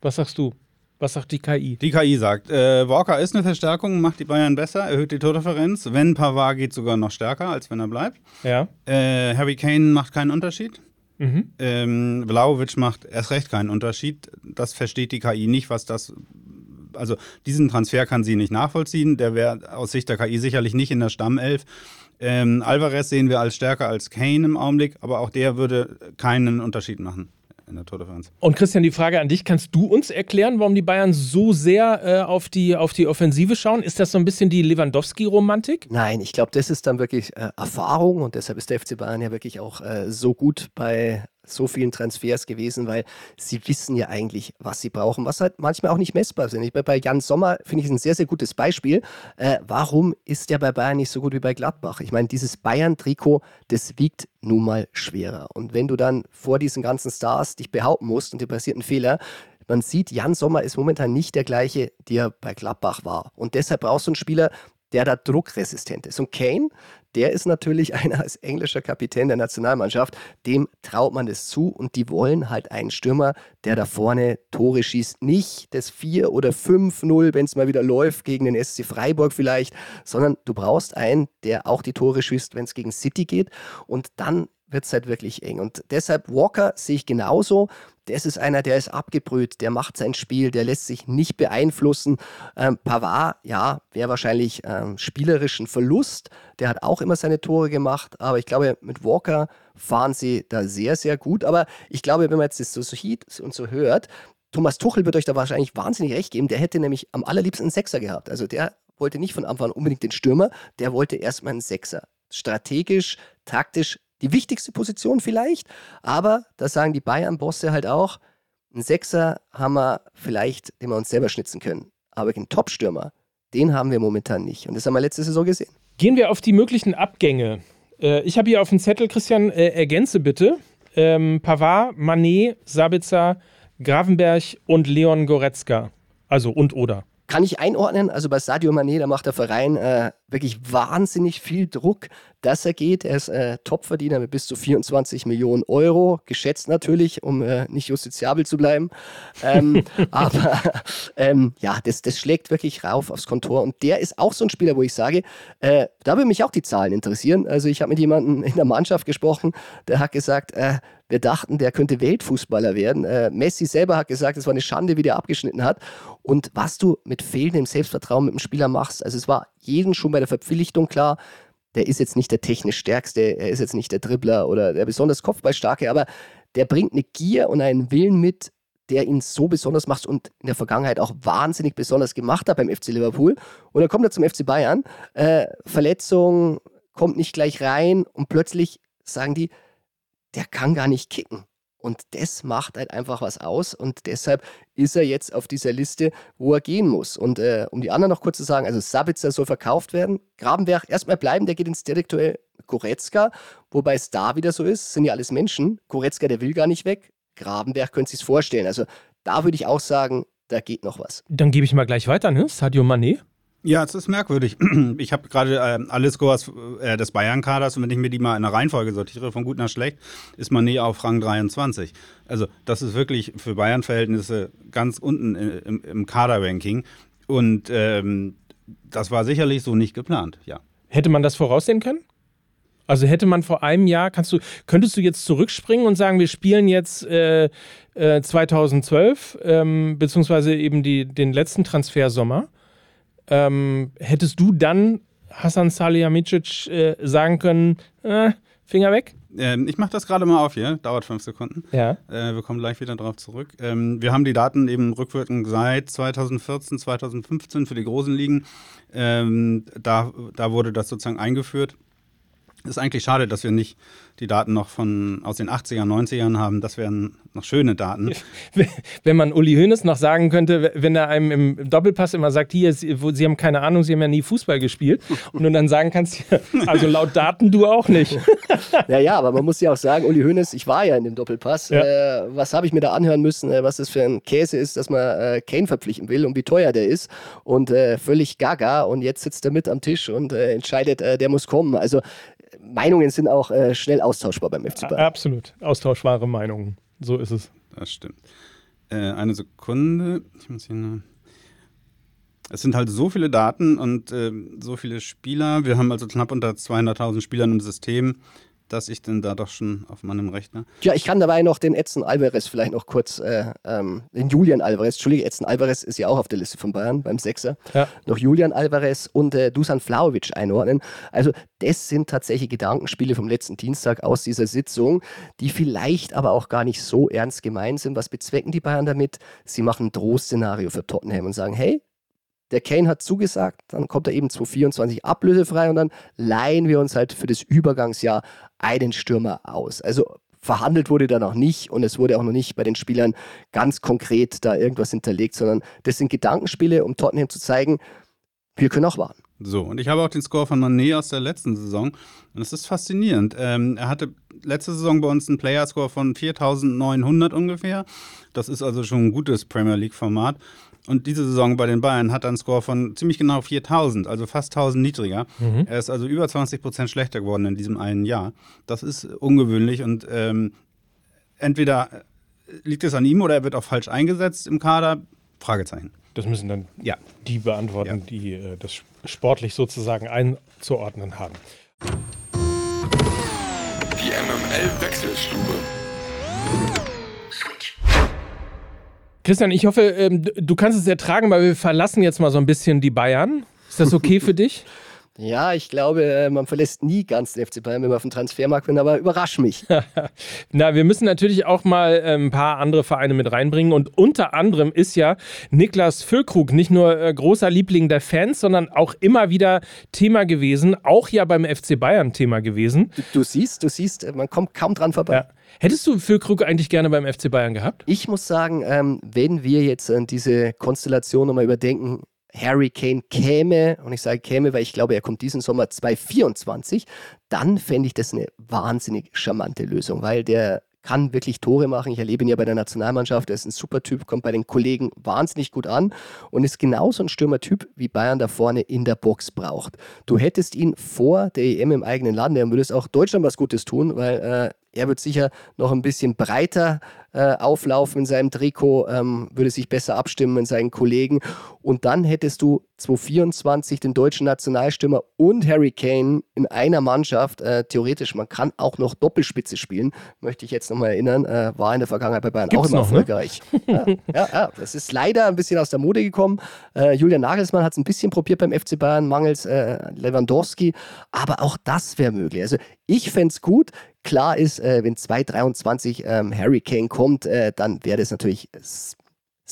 Was sagst du? Was sagt die KI? Die KI sagt, äh, Walker ist eine Verstärkung, macht die Bayern besser, erhöht die Tordifferenz. Wenn Pavard geht sogar noch stärker, als wenn er bleibt. Ja. Äh, Harry Kane macht keinen Unterschied. Mhm. Ähm, Vlaovic macht erst recht keinen Unterschied. Das versteht die KI nicht, was das. Also diesen Transfer kann sie nicht nachvollziehen. Der wäre aus Sicht der KI sicherlich nicht in der Stammelf. Ähm, Alvarez sehen wir als stärker als Kane im Augenblick, aber auch der würde keinen Unterschied machen in der Tordifferenz. Und Christian, die Frage an dich: Kannst du uns erklären, warum die Bayern so sehr äh, auf, die, auf die Offensive schauen? Ist das so ein bisschen die Lewandowski-Romantik? Nein, ich glaube, das ist dann wirklich äh, Erfahrung und deshalb ist der FC Bayern ja wirklich auch äh, so gut bei so vielen Transfers gewesen, weil sie wissen ja eigentlich, was sie brauchen, was halt manchmal auch nicht messbar sind. Ich, bei Jan Sommer finde ich ein sehr, sehr gutes Beispiel. Äh, warum ist der bei Bayern nicht so gut wie bei Gladbach? Ich meine, dieses Bayern-Trikot, das wiegt nun mal schwerer. Und wenn du dann vor diesen ganzen Stars dich behaupten musst und dir passiert ein Fehler, man sieht, Jan Sommer ist momentan nicht der gleiche, der bei Gladbach war. Und deshalb brauchst du einen Spieler, der da druckresistent ist. Und Kane, der ist natürlich einer als englischer Kapitän der Nationalmannschaft, dem traut man es zu und die wollen halt einen Stürmer, der da vorne Tore schießt. Nicht das 4 oder 5-0, wenn es mal wieder läuft, gegen den SC Freiburg vielleicht, sondern du brauchst einen, der auch die Tore schießt, wenn es gegen City geht und dann wird es halt wirklich eng. Und deshalb Walker sehe ich genauso. Das ist einer, der ist abgebrüht, der macht sein Spiel, der lässt sich nicht beeinflussen. Ähm, Pavard, ja, wäre wahrscheinlich ähm, spielerischen Verlust. Der hat auch immer seine Tore gemacht, aber ich glaube, mit Walker fahren sie da sehr, sehr gut. Aber ich glaube, wenn man jetzt das so sieht und so hört, Thomas Tuchel wird euch da wahrscheinlich wahnsinnig recht geben. Der hätte nämlich am allerliebsten einen Sechser gehabt. Also der wollte nicht von Anfang an unbedingt den Stürmer, der wollte erstmal einen Sechser. Strategisch, taktisch die wichtigste Position vielleicht, aber da sagen die Bayern-Bosse halt auch, einen Sechser haben wir vielleicht, den wir uns selber schnitzen können. Aber einen Top-Stürmer, den haben wir momentan nicht. Und das haben wir letzte Saison gesehen. Gehen wir auf die möglichen Abgänge. Äh, ich habe hier auf dem Zettel, Christian, äh, ergänze bitte. Ähm, Pavard, Manet, Sabitzer, Gravenberg und Leon Goretzka. Also und oder kann ich einordnen. Also bei Sadio Mané, da macht der Verein äh, wirklich wahnsinnig viel Druck. Dass er geht. Er ist äh, Topverdiener mit bis zu 24 Millionen Euro, geschätzt natürlich, um äh, nicht justiziabel zu bleiben. Ähm, aber ähm, ja, das, das schlägt wirklich rauf aufs Kontor. Und der ist auch so ein Spieler, wo ich sage, äh, da würde mich auch die Zahlen interessieren. Also ich habe mit jemandem in der Mannschaft gesprochen, der hat gesagt, äh, wir dachten, der könnte Weltfußballer werden. Äh, Messi selber hat gesagt, es war eine Schande, wie der abgeschnitten hat. Und was du mit fehlendem Selbstvertrauen mit dem Spieler machst, also es war jedem schon bei der Verpflichtung klar, der ist jetzt nicht der technisch stärkste, er ist jetzt nicht der Dribbler oder der besonders Kopfballstarke, aber der bringt eine Gier und einen Willen mit, der ihn so besonders macht und in der Vergangenheit auch wahnsinnig besonders gemacht hat beim FC Liverpool. Und dann kommt er zum FC Bayern, äh, Verletzung, kommt nicht gleich rein und plötzlich sagen die, der kann gar nicht kicken. Und das macht halt einfach was aus und deshalb ist er jetzt auf dieser Liste, wo er gehen muss. Und äh, um die anderen noch kurz zu sagen, also Sabitzer soll verkauft werden, Grabenberg erstmal bleiben, der geht ins Direktuell Goretzka, wobei es da wieder so ist, sind ja alles Menschen. Goretzka, der will gar nicht weg, Grabenberg könnte sich vorstellen. Also da würde ich auch sagen, da geht noch was. Dann gebe ich mal gleich weiter, ne? Sadio Mané. Ja, es ist merkwürdig. Ich habe gerade äh, alle Scores äh, des Bayern-Kaders und wenn ich mir die mal in der Reihenfolge sortiere, von gut nach schlecht, ist Mané auf Rang 23. Also das ist wirklich für Bayern-Verhältnisse ganz unten im, im Kader-Ranking und ähm, das war sicherlich so nicht geplant, ja. Hätte man das voraussehen können? Also hätte man vor einem Jahr, kannst du, könntest du jetzt zurückspringen und sagen, wir spielen jetzt äh, äh, 2012, ähm, beziehungsweise eben die, den letzten Transfersommer ähm, hättest du dann Hassan Salihamidzic äh, sagen können, äh, Finger weg? Ähm, ich mache das gerade mal auf hier, dauert fünf Sekunden. Ja. Äh, wir kommen gleich wieder darauf zurück. Ähm, wir haben die Daten eben rückwirkend seit 2014, 2015 für die großen Ligen. Ähm, da, da wurde das sozusagen eingeführt. Ist eigentlich schade, dass wir nicht die Daten noch von aus den 80er, 90ern haben. Das wären noch schöne Daten. Wenn man Uli Hoeneß noch sagen könnte, wenn er einem im Doppelpass immer sagt, hier, Sie, Sie haben keine Ahnung, Sie haben ja nie Fußball gespielt. Und du dann sagen kannst, also laut Daten du auch nicht. Naja, aber man muss ja auch sagen, Uli Hoeneß, ich war ja in dem Doppelpass. Ja. Äh, was habe ich mir da anhören müssen, äh, was das für ein Käse ist, dass man äh, Kane verpflichten will und wie teuer der ist. Und äh, völlig gaga. Und jetzt sitzt er mit am Tisch und äh, entscheidet, äh, der muss kommen. Also Meinungen sind auch äh, schnell austauschbar beim FC Bayern. Absolut, austauschbare Meinungen. So ist es. Das stimmt. Äh, eine Sekunde. Ich muss hier noch es sind halt so viele Daten und äh, so viele Spieler. Wir haben also knapp unter 200.000 Spielern im System dass ich denn da doch schon auf meinem Rechner. Ja, ich kann dabei noch den Edson Alvarez vielleicht noch kurz, äh, ähm, den Julian Alvarez, Entschuldige, Edson Alvarez ist ja auch auf der Liste von Bayern beim Sechser. Ja. Noch Julian Alvarez und äh, Dusan Flaovic einordnen. Also, das sind tatsächlich Gedankenspiele vom letzten Dienstag aus dieser Sitzung, die vielleicht aber auch gar nicht so ernst gemeint sind. Was bezwecken die Bayern damit? Sie machen ein Drohszenario für Tottenham und sagen, hey, der Kane hat zugesagt, dann kommt er eben 2024 ablösefrei und dann leihen wir uns halt für das Übergangsjahr einen Stürmer aus. Also verhandelt wurde da noch nicht und es wurde auch noch nicht bei den Spielern ganz konkret da irgendwas hinterlegt, sondern das sind Gedankenspiele, um Tottenham zu zeigen, wir können auch warten. So, und ich habe auch den Score von Mané aus der letzten Saison und es ist faszinierend. Ähm, er hatte letzte Saison bei uns einen Player-Score von 4900 ungefähr. Das ist also schon ein gutes Premier League-Format. Und diese Saison bei den Bayern hat er einen Score von ziemlich genau 4000, also fast 1000 niedriger. Mhm. Er ist also über 20 Prozent schlechter geworden in diesem einen Jahr. Das ist ungewöhnlich und ähm, entweder liegt es an ihm oder er wird auch falsch eingesetzt im Kader. Fragezeichen. Das müssen dann ja. die beantworten, ja. die äh, das sportlich sozusagen einzuordnen haben. Die MML-Wechselstube. Christian, ich hoffe, ähm, du kannst es ertragen, weil wir verlassen jetzt mal so ein bisschen die Bayern. Ist das okay für dich? Ja, ich glaube, äh, man verlässt nie ganz den FC Bayern, wenn man auf dem Transfermarkt bin, aber überrasch mich. Na, wir müssen natürlich auch mal äh, ein paar andere Vereine mit reinbringen und unter anderem ist ja Niklas Füllkrug nicht nur äh, großer Liebling der Fans, sondern auch immer wieder Thema gewesen, auch ja beim FC Bayern Thema gewesen. Du, du siehst, du siehst, man kommt kaum dran vorbei. Ja. Hättest du Füllkrug eigentlich gerne beim FC Bayern gehabt? Ich muss sagen, ähm, wenn wir jetzt äh, diese Konstellation nochmal überdenken, Harry Kane käme, und ich sage käme, weil ich glaube, er kommt diesen Sommer 2024, dann fände ich das eine wahnsinnig charmante Lösung, weil der kann wirklich Tore machen. Ich erlebe ihn ja bei der Nationalmannschaft. Er ist ein super Typ, kommt bei den Kollegen wahnsinnig gut an und ist genauso ein Stürmertyp, wie Bayern da vorne in der Box braucht. Du hättest ihn vor der EM im eigenen Land, er würde es auch Deutschland was Gutes tun, weil äh, er wird sicher noch ein bisschen breiter äh, auflaufen in seinem Trikot, ähm, würde sich besser abstimmen mit seinen Kollegen. Und dann hättest du 2024 den deutschen Nationalstürmer und Harry Kane in einer Mannschaft. Äh, theoretisch, man kann auch noch Doppelspitze spielen, möchte ich jetzt nochmal erinnern. Äh, war in der Vergangenheit bei Bayern Gibt's auch immer noch, ne? erfolgreich. Ne? ja, ja, ja, das ist leider ein bisschen aus der Mode gekommen. Äh, Julian Nagelsmann hat es ein bisschen probiert beim FC Bayern, mangels äh, Lewandowski. Aber auch das wäre möglich. Also ich fände es gut. Klar ist, äh, wenn 2023 ähm, Harry Kane kommt, äh, dann wäre das natürlich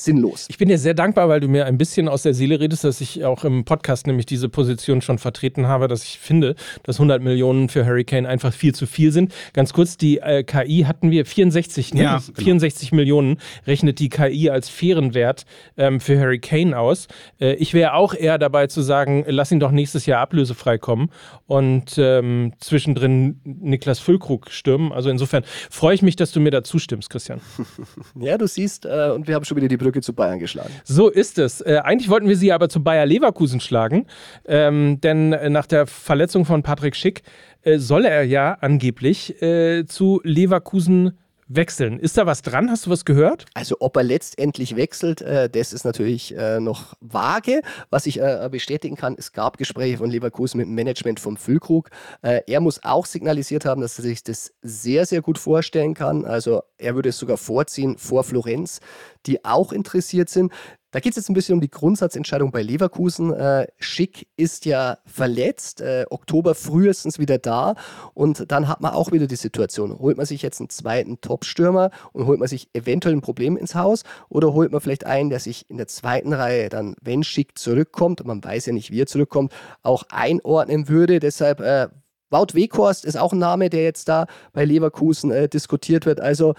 sinnlos. Ich bin dir sehr dankbar, weil du mir ein bisschen aus der Seele redest, dass ich auch im Podcast nämlich diese Position schon vertreten habe, dass ich finde, dass 100 Millionen für Hurricane einfach viel zu viel sind. Ganz kurz, die äh, KI hatten wir 64, ne? Ja, genau. 64 Millionen rechnet die KI als fairen Wert ähm, für Hurricane aus. Äh, ich wäre auch eher dabei zu sagen, lass ihn doch nächstes Jahr ablösefrei kommen und ähm, zwischendrin Niklas Füllkrug stürmen. Also insofern freue ich mich, dass du mir da zustimmst, Christian. ja, du siehst, äh, und wir haben schon wieder die Brücke Brücke zu Bayern geschlagen. So ist es. Äh, eigentlich wollten wir sie aber zu Bayer Leverkusen schlagen, ähm, denn äh, nach der Verletzung von Patrick Schick äh, soll er ja angeblich äh, zu Leverkusen wechseln. Ist da was dran? Hast du was gehört? Also ob er letztendlich wechselt, äh, das ist natürlich äh, noch vage. Was ich äh, bestätigen kann, es gab Gespräche von Leverkusen mit dem Management vom Füllkrug. Äh, er muss auch signalisiert haben, dass er sich das sehr, sehr gut vorstellen kann. Also er würde es sogar vorziehen vor Florenz, die auch interessiert sind. Da geht es jetzt ein bisschen um die Grundsatzentscheidung bei Leverkusen. Äh, Schick ist ja verletzt, äh, Oktober frühestens wieder da und dann hat man auch wieder die Situation, holt man sich jetzt einen zweiten Top-Stürmer und holt man sich eventuell ein Problem ins Haus oder holt man vielleicht einen, der sich in der zweiten Reihe dann, wenn Schick zurückkommt, man weiß ja nicht, wie er zurückkommt, auch einordnen würde. Deshalb äh, Wout Weghorst ist auch ein Name, der jetzt da bei Leverkusen äh, diskutiert wird. Also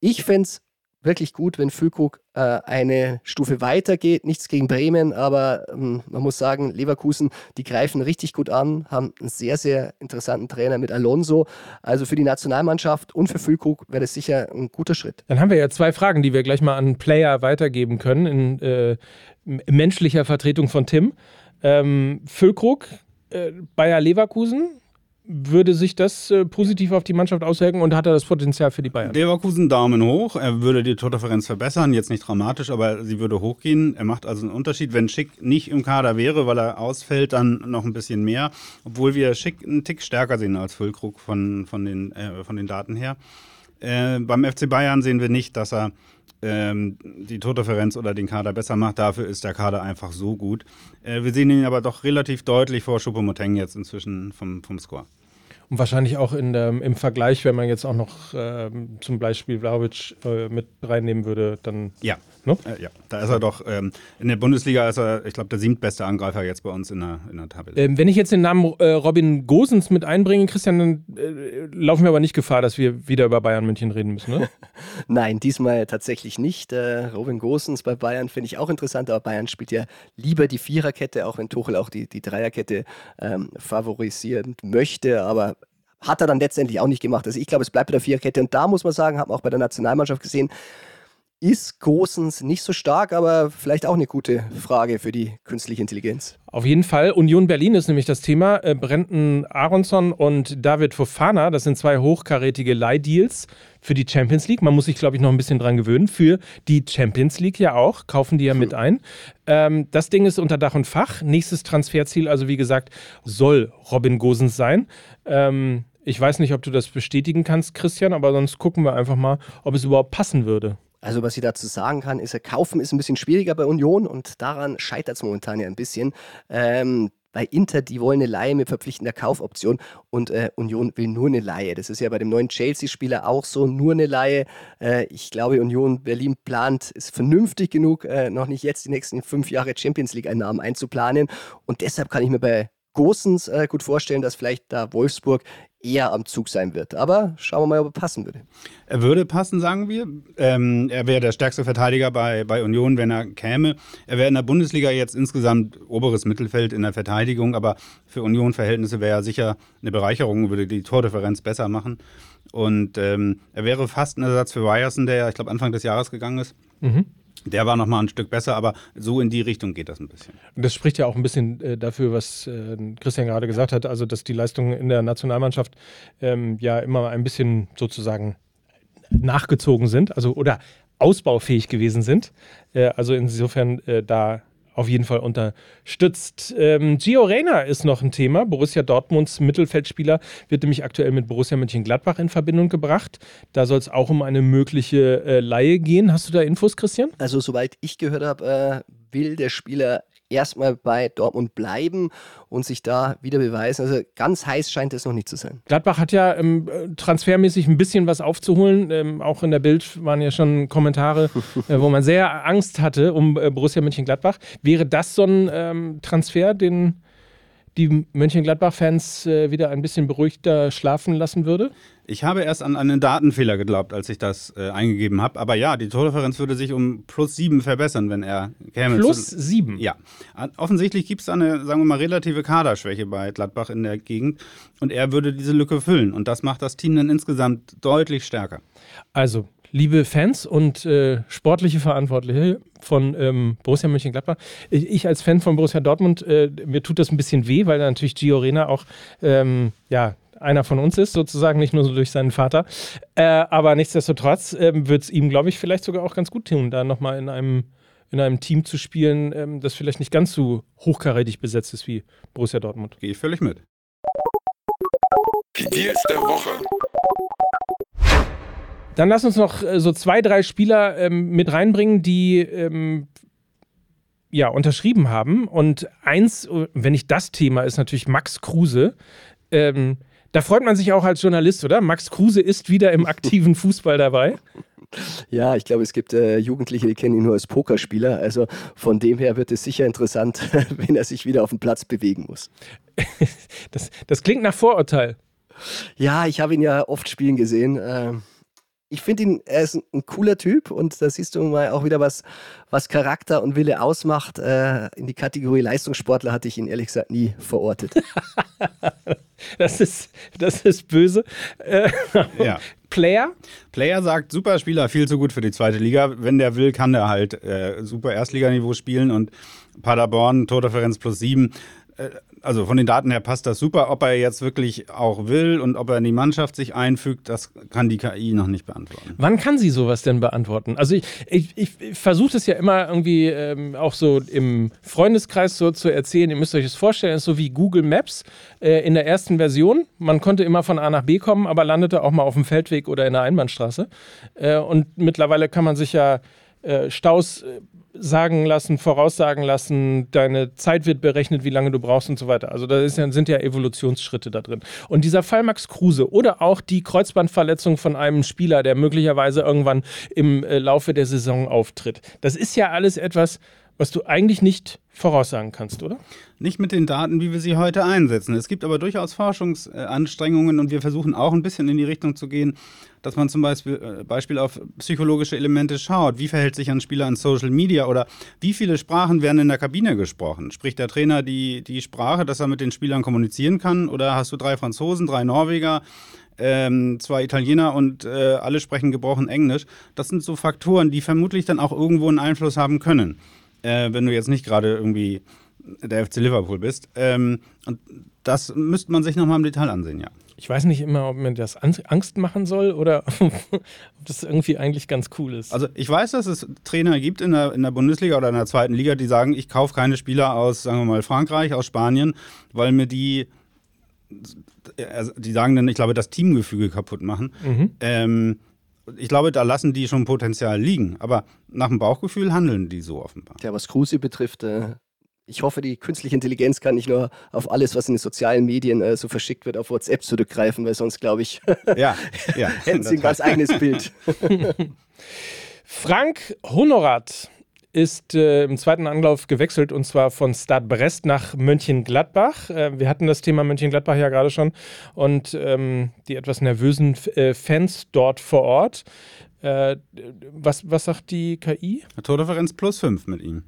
ich fände es wirklich gut, wenn Füllkrug äh, eine Stufe weiter geht. Nichts gegen Bremen, aber ähm, man muss sagen, Leverkusen, die greifen richtig gut an, haben einen sehr, sehr interessanten Trainer mit Alonso. Also für die Nationalmannschaft und für Füllkrug wäre das sicher ein guter Schritt. Dann haben wir ja zwei Fragen, die wir gleich mal an Player weitergeben können, in äh, menschlicher Vertretung von Tim. Ähm, Füllkrug, äh, Bayer Leverkusen, würde sich das äh, positiv auf die Mannschaft auswirken und hat er das Potenzial für die Bayern? Leverkusen Daumen hoch. Er würde die Tordifferenz verbessern, jetzt nicht dramatisch, aber sie würde hochgehen. Er macht also einen Unterschied. Wenn Schick nicht im Kader wäre, weil er ausfällt, dann noch ein bisschen mehr. Obwohl wir Schick einen Tick stärker sehen als Füllkrug von, von, den, äh, von den Daten her. Äh, beim FC Bayern sehen wir nicht, dass er ähm, die Tordifferenz oder den Kader besser macht. Dafür ist der Kader einfach so gut. Äh, wir sehen ihn aber doch relativ deutlich vor Choupo-Moting jetzt inzwischen vom, vom Score. Und wahrscheinlich auch in der, im Vergleich, wenn man jetzt auch noch äh, zum Beispiel Vlaovic äh, mit reinnehmen würde, dann. Ja. Ne? Äh, ja, da ist er doch, ähm, in der Bundesliga ist er, ich glaube, der siebtbeste Angreifer jetzt bei uns in der, in der Tabelle. Ähm, wenn ich jetzt den Namen äh, Robin Gosens mit einbringe, Christian, dann äh, laufen wir aber nicht Gefahr, dass wir wieder über Bayern München reden müssen, ne? Nein, diesmal tatsächlich nicht. Äh, Robin Gosens bei Bayern finde ich auch interessant, aber Bayern spielt ja lieber die Viererkette, auch wenn Tuchel auch die, die Dreierkette ähm, favorisieren möchte, aber hat er dann letztendlich auch nicht gemacht. Also ich glaube, es bleibt bei der Viererkette und da muss man sagen, haben wir auch bei der Nationalmannschaft gesehen, ist Gosens nicht so stark, aber vielleicht auch eine gute Frage für die künstliche Intelligenz. Auf jeden Fall. Union Berlin ist nämlich das Thema. Äh, Brenton Aronson und David Fofana, das sind zwei hochkarätige Leihdeals für die Champions League. Man muss sich, glaube ich, noch ein bisschen dran gewöhnen. Für die Champions League ja auch. Kaufen die ja mit ein. Ähm, das Ding ist unter Dach und Fach. Nächstes Transferziel, also wie gesagt, soll Robin Gosens sein. Ähm, ich weiß nicht, ob du das bestätigen kannst, Christian, aber sonst gucken wir einfach mal, ob es überhaupt passen würde. Also was ich dazu sagen kann, ist, kaufen ist ein bisschen schwieriger bei Union und daran scheitert es momentan ja ein bisschen. Ähm, bei Inter, die wollen eine Laie mit verpflichtender Kaufoption und äh, Union will nur eine Laie. Das ist ja bei dem neuen Chelsea-Spieler auch so, nur eine Laie. Äh, ich glaube, Union Berlin plant, ist vernünftig genug, äh, noch nicht jetzt die nächsten fünf Jahre Champions League-Einnahmen einzuplanen. Und deshalb kann ich mir bei Gosens äh, gut vorstellen, dass vielleicht da Wolfsburg eher am Zug sein wird. Aber schauen wir mal, ob er passen würde. Er würde passen, sagen wir. Ähm, er wäre der stärkste Verteidiger bei, bei Union, wenn er käme. Er wäre in der Bundesliga jetzt insgesamt oberes Mittelfeld in der Verteidigung, aber für Union-Verhältnisse wäre er sicher eine Bereicherung, würde die Tordifferenz besser machen. Und ähm, er wäre fast ein Ersatz für Ryerson, der ja, ich glaube, Anfang des Jahres gegangen ist. Mhm. Der war nochmal ein Stück besser, aber so in die Richtung geht das ein bisschen. Das spricht ja auch ein bisschen äh, dafür, was äh, Christian gerade gesagt hat, also dass die Leistungen in der Nationalmannschaft ähm, ja immer ein bisschen sozusagen nachgezogen sind, also oder ausbaufähig gewesen sind. Äh, also insofern äh, da auf jeden Fall unterstützt. Ähm, Gio Reyna ist noch ein Thema. Borussia Dortmunds Mittelfeldspieler wird nämlich aktuell mit Borussia Mönchengladbach in Verbindung gebracht. Da soll es auch um eine mögliche äh, Laie gehen. Hast du da Infos, Christian? Also soweit ich gehört habe, äh, will der Spieler erstmal bei Dortmund bleiben und sich da wieder beweisen. Also ganz heiß scheint es noch nicht zu sein. Gladbach hat ja ähm, transfermäßig ein bisschen was aufzuholen. Ähm, auch in der Bild waren ja schon Kommentare, äh, wo man sehr Angst hatte um äh, Borussia Mönchengladbach. Wäre das so ein ähm, Transfer, den die Mönchengladbach-Fans äh, wieder ein bisschen beruhigter schlafen lassen würde? Ich habe erst an einen Datenfehler geglaubt, als ich das äh, eingegeben habe. Aber ja, die Tordifferenz würde sich um plus sieben verbessern, wenn er käme. Plus sieben? Ja. Offensichtlich gibt es eine, sagen wir mal, relative Kaderschwäche bei Gladbach in der Gegend. Und er würde diese Lücke füllen. Und das macht das Team dann insgesamt deutlich stärker. Also, liebe Fans und äh, sportliche Verantwortliche von ähm, Borussia Mönchengladbach, ich, ich, als Fan von Borussia Dortmund, äh, mir tut das ein bisschen weh, weil natürlich Gio Reyna auch ähm, ja, einer von uns ist, sozusagen, nicht nur so durch seinen Vater. Äh, aber nichtsdestotrotz äh, wird es ihm, glaube ich, vielleicht sogar auch ganz gut tun, da nochmal in einem, in einem Team zu spielen, ähm, das vielleicht nicht ganz so hochkarätig besetzt ist wie Borussia Dortmund. Gehe ich völlig mit. Die Deals der Woche. Dann lass uns noch äh, so zwei, drei Spieler ähm, mit reinbringen, die ähm, ja unterschrieben haben. Und eins, wenn nicht das Thema, ist natürlich Max Kruse. Ähm, da freut man sich auch als Journalist, oder? Max Kruse ist wieder im aktiven Fußball dabei. Ja, ich glaube, es gibt äh, Jugendliche, die kennen ihn nur als Pokerspieler. Also von dem her wird es sicher interessant, wenn er sich wieder auf dem Platz bewegen muss. das, das klingt nach Vorurteil. Ja, ich habe ihn ja oft spielen gesehen. Ähm ich finde ihn, er ist ein, ein, cooler Typ und da siehst du mal auch wieder was, was Charakter und Wille ausmacht. Äh, in die Kategorie Leistungssportler hatte ich ihn ehrlich gesagt nie verortet. das, ist, das ist böse. Äh, ja. Player? Player sagt, super Spieler, viel zu gut für die zweite Liga. Wenn der will, kann der halt äh, super Erstliganiveau spielen und Paderborn, Tordifferenz plus sieben also von den Daten her passt das super. Ob er jetzt wirklich auch will und ob er in die Mannschaft sich einfügt, das kann die KI noch nicht beantworten. Wann kann sie sowas denn beantworten? Also ich, ich, ich versuche das ja immer irgendwie ähm, auch so im Freundeskreis so zu erzählen. Ihr müsst euch das vorstellen, es ist so wie Google Maps äh, in der ersten Version. Man konnte immer von A nach B kommen, aber landete auch mal auf dem Feldweg oder in der Einbahnstraße. Äh, und mittlerweile kann man sich ja äh, Staus äh, sagen lassen, voraussagen lassen, deine Zeit wird berechnet, wie lange du brauchst und so weiter. Also da ja, sind ja Evolutionsschritte da drin. Und dieser Fall Max Kruse oder auch die Kreuzbandverletzung von einem Spieler, der möglicherweise irgendwann im äh, Laufe der Saison auftritt, das ist ja alles etwas, was du eigentlich nicht voraussagen kannst, oder? Nicht mit den Daten, wie wir sie heute einsetzen. Es gibt aber durchaus Forschungsanstrengungen und wir versuchen auch ein bisschen in die Richtung zu gehen, dass man zum Beispiel, äh, Beispiel auf psychologische Elemente schaut. Wie verhält sich ein Spieler in Social Media oder wie viele Sprachen werden in der Kabine gesprochen? Spricht der Trainer die, die Sprache, dass er mit den Spielern kommunizieren kann? Oder hast du drei Franzosen, drei Norweger? ähm, zwei Italiener und äh, alle sprechen gebrochen Englisch. Das sind so Faktoren, die vermutlich dann auch irgendwo einen Einfluss haben können äh, wenn du jetzt nicht gerade irgendwie der FC Liverpool bist. Ähm, und das müsste man sich nochmal im Detail ansehen, ja. Ich weiß nicht immer, ob mir das Angst machen soll oder ob das irgendwie eigentlich ganz cool ist. Also ich weiß, dass es Trainer gibt in der, in der Bundesliga oder in der zweiten Liga, die sagen, ich kaufe keine Spieler aus, sagen wir mal, Frankreich, aus Spanien, weil mir die, also die sagen dann, ich glaube, das Teamgefüge kaputt machen. Mhm. Ähm, ich glaube, da lassen die schon Potenzial liegen. Aber nach dem Bauchgefühl handeln die so offenbar. Ja, was Kruse betrifft, äh, ich hoffe, die künstliche Intelligenz kann nicht nur auf alles, was in den sozialen Medien äh, so verschickt wird, auf WhatsApp zurückgreifen, weil sonst, glaube ich, ja, ja, hätten sie ein ganz eigenes Bild. Frank Honorat ist äh, im zweiten Anlauf gewechselt und zwar von Stade Brest nach Mönchengladbach. Äh, wir hatten das Thema Mönchengladbach ja gerade schon und ähm, die etwas nervösen äh, Fans dort vor Ort. Äh, was, was sagt die KI? Tordifferenz plus 5 mit ihm.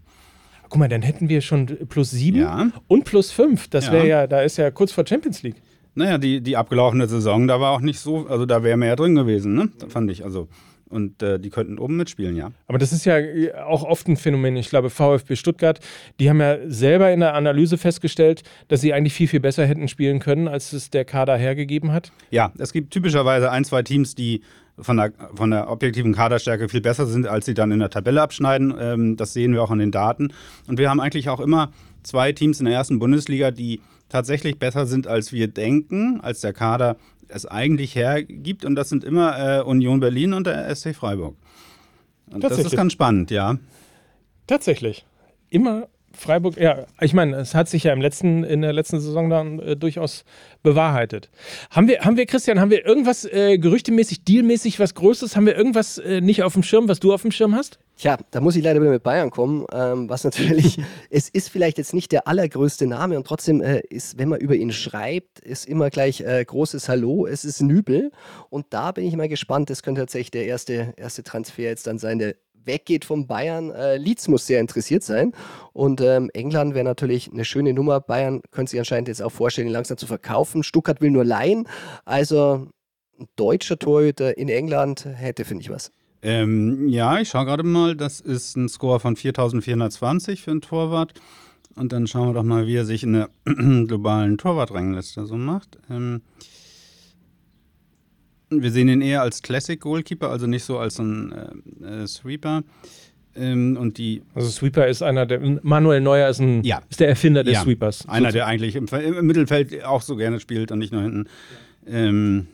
Guck mal, dann hätten wir schon plus 7 ja. und plus 5. Das wäre ja. ja, da ist ja kurz vor Champions League. Naja, die, die abgelaufene Saison, da war auch nicht so, also da wäre mehr drin gewesen, ne? Fand ich. Also und äh, die könnten oben mitspielen, ja. Aber das ist ja äh, auch oft ein Phänomen. Ich glaube, VfB Stuttgart, die haben ja selber in der Analyse festgestellt, dass sie eigentlich viel, viel besser hätten spielen können, als es der Kader hergegeben hat. Ja, es gibt typischerweise ein, zwei Teams, die von der, von der objektiven Kaderstärke viel besser sind, als sie dann in der Tabelle abschneiden. Ähm, das sehen wir auch an den Daten. Und wir haben eigentlich auch immer zwei Teams in der ersten Bundesliga, die tatsächlich besser sind, als wir denken, als der Kader es eigentlich hergibt. Und das sind immer äh, Union Berlin und der SC Freiburg. Und das ist ganz spannend, ja. Tatsächlich. Immer Freiburg, ja, ich meine, es hat sich ja im letzten, in der letzten Saison dann äh, durchaus bewahrheitet. Haben wir, haben wir, Christian, haben wir irgendwas äh, gerüchtemäßig, dealmäßig was Größtes? Haben wir irgendwas äh, nicht auf dem Schirm, was du auf dem Schirm hast? Tja, da muss ich leider wieder mit Bayern kommen, ähm, was natürlich, es ist vielleicht jetzt nicht der allergrößte Name und trotzdem äh, ist, wenn man über ihn schreibt, ist immer gleich äh, großes Hallo, es ist Nübel und da bin ich mal gespannt, das könnte tatsächlich der erste, erste Transfer jetzt dann sein, der weggeht von Bayern. Äh, Leeds muss sehr interessiert sein. Und ähm, England wäre natürlich eine schöne Nummer. Bayern könnte sich anscheinend jetzt auch vorstellen, ihn langsam zu verkaufen. Stuttgart will nur leihen. Also ein deutscher Torhüter in England hätte, finde ich, was. Ähm, ja, ich schaue gerade mal. Das ist ein Score von 4420 für einen Torwart. Und dann schauen wir doch mal, wie er sich in der globalen Torwartrangliste so macht. Ähm, wir sehen ihn eher als Classic Goalkeeper, also nicht so als ein äh, äh, Sweeper. Ähm, und die also Sweeper ist einer der Manuel Neuer ist, ein, ja. ist der Erfinder des ja. Sweepers. Einer, der eigentlich im, im, Mittelfeld auch so gerne spielt und nicht nur hinten. Ja. Ähm,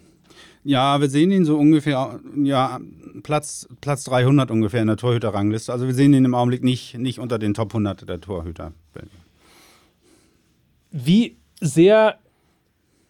ja, wir sehen ihn so ungefähr, ja, Platz, Platz 300 ungefähr in der Torhüterrangliste. Also wir sehen ihn im Augenblick nicht, nicht unter den Top 100 der Torhüter. Wie sehr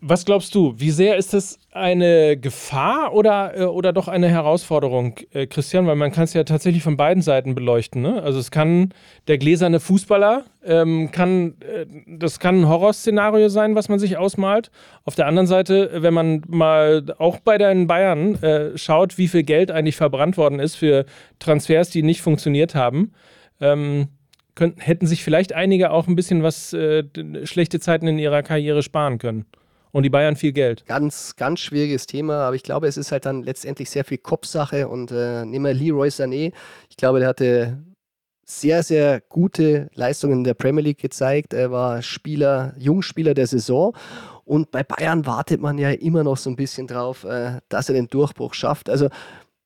was glaubst du, wie sehr ist das eine Gefahr oder, äh, oder doch eine Herausforderung, äh, Christian? Weil man kann es ja tatsächlich von beiden Seiten beleuchten. Ne? Also es kann der gläserne Fußballer, ähm, kann, äh, das kann ein Horrorszenario sein, was man sich ausmalt. Auf der anderen Seite, wenn man mal auch bei den Bayern äh, schaut, wie viel Geld eigentlich verbrannt worden ist für Transfers, die nicht funktioniert haben, ähm, könnten, hätten sich vielleicht einige auch ein bisschen was äh, schlechte Zeiten in ihrer Karriere sparen können und die Bayern viel Geld. Ganz, ganz schwieriges Thema, aber ich glaube, es ist halt dann letztendlich sehr viel Kopfsache und äh, nehmen wir Leroy Sané. Ich glaube, der hatte sehr, sehr gute Leistungen in der Premier League gezeigt. Er war Spieler, Jungspieler der Saison. Und bei Bayern wartet man ja immer noch so ein bisschen drauf, äh, dass er den Durchbruch schafft. Also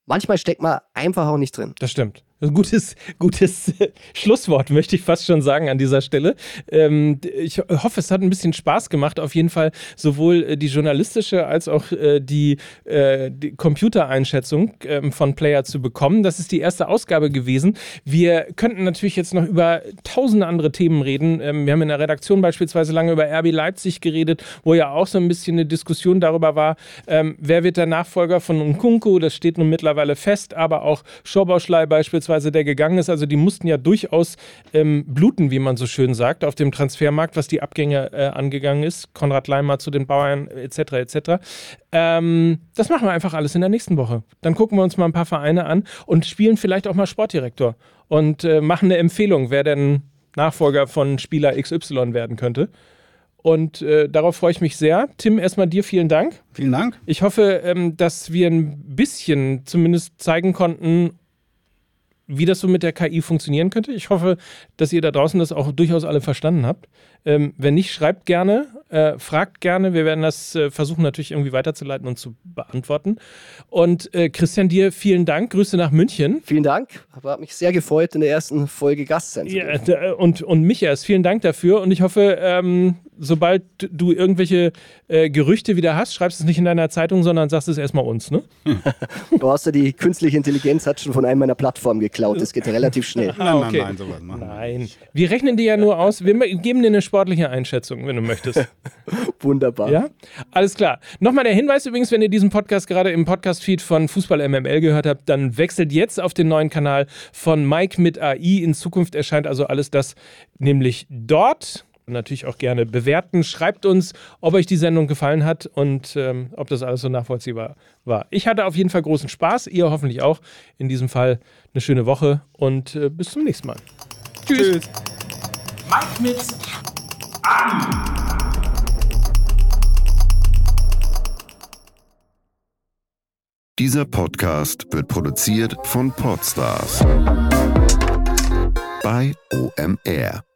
manchmal steckt man einfach auch nicht drin. Das stimmt. Gutes, gutes Schlusswort, möchte ich fast schon sagen an dieser Stelle. Ähm, ich hoffe, es hat ein bisschen Spaß gemacht. Auf jeden Fall sowohl äh, die journalistische als auch äh, die, äh, die Computereinschätzung ähm, von Player zu bekommen. Das ist die erste Ausgabe gewesen. Wir könnten natürlich jetzt noch über tausende andere Themen reden. Ähm, wir haben in der Redaktion beispielsweise lange über RB Leipzig geredet, wo ja auch so ein bisschen eine Diskussion darüber war, wer wird der Nachfolger von Nkunku. Das steht nun mittlerweile fest, aber auch Schobauschlei beispielsweise beispielsweise, der gegangen ist, also die mussten ja durchaus ähm, bluten, wie man so schön sagt, auf dem Transfermarkt, was die Abgänge äh, angegangen ist. Konrad Leimer zu den Bauern etc. etc. Ähm, das machen wir einfach alles in der nächsten Woche. Dann gucken wir uns mal ein paar Vereine an und spielen vielleicht auch mal Sportdirektor und äh, machen eine Empfehlung, wer denn Nachfolger von Spieler XY werden könnte. Und äh, darauf freue ich mich sehr. Tim, erstmal dir vielen Dank. Vielen Dank. Ich hoffe, ähm, dass wir ein bisschen zumindest zeigen konnten, wie das so mit der KI funktionieren könnte. Ich hoffe, dass ihr da draußen das auch durchaus alle verstanden habt. Ähm, wenn nicht, schreibt gerne, äh, fragt gerne. Wir werden das äh, versuchen natürlich irgendwie weiterzuleiten und zu beantworten. Und äh, Christian, dir vielen Dank. Grüße nach München. Vielen Dank. Aber hat mich sehr gefreut, in der ersten Folge Gast sein zu dürfen. Ja, und, und mich erst. Vielen Dank dafür. Und ich hoffe, ähm, sobald du irgendwelche äh, Gerüchte wieder hast, schreibst es nicht in deiner Zeitung, sondern sagst es erstmal uns. Ne? du hast ja die künstliche Intelligenz hat schon von einem meiner Plattformen geklaut. Das geht relativ schnell. ah, okay. Nein, nein, sowas machen Nein. Wir rechnen dir ja nur aus. Wir geben dir eine sportliche Einschätzung, wenn du möchtest. Wunderbar. Ja, alles klar. Nochmal der Hinweis übrigens, wenn ihr diesen Podcast gerade im Podcast-Feed von Fußball MML gehört habt, dann wechselt jetzt auf den neuen Kanal von Mike mit AI. In Zukunft erscheint also alles das nämlich dort natürlich auch gerne bewerten. Schreibt uns, ob euch die Sendung gefallen hat und ähm, ob das alles so nachvollziehbar war. Ich hatte auf jeden Fall großen Spaß, ihr hoffentlich auch. In diesem Fall eine schöne Woche und äh, bis zum nächsten Mal. Tschüss. Tschüss. Mike mit an. Dieser Podcast wird produziert von Podstars bei OMR.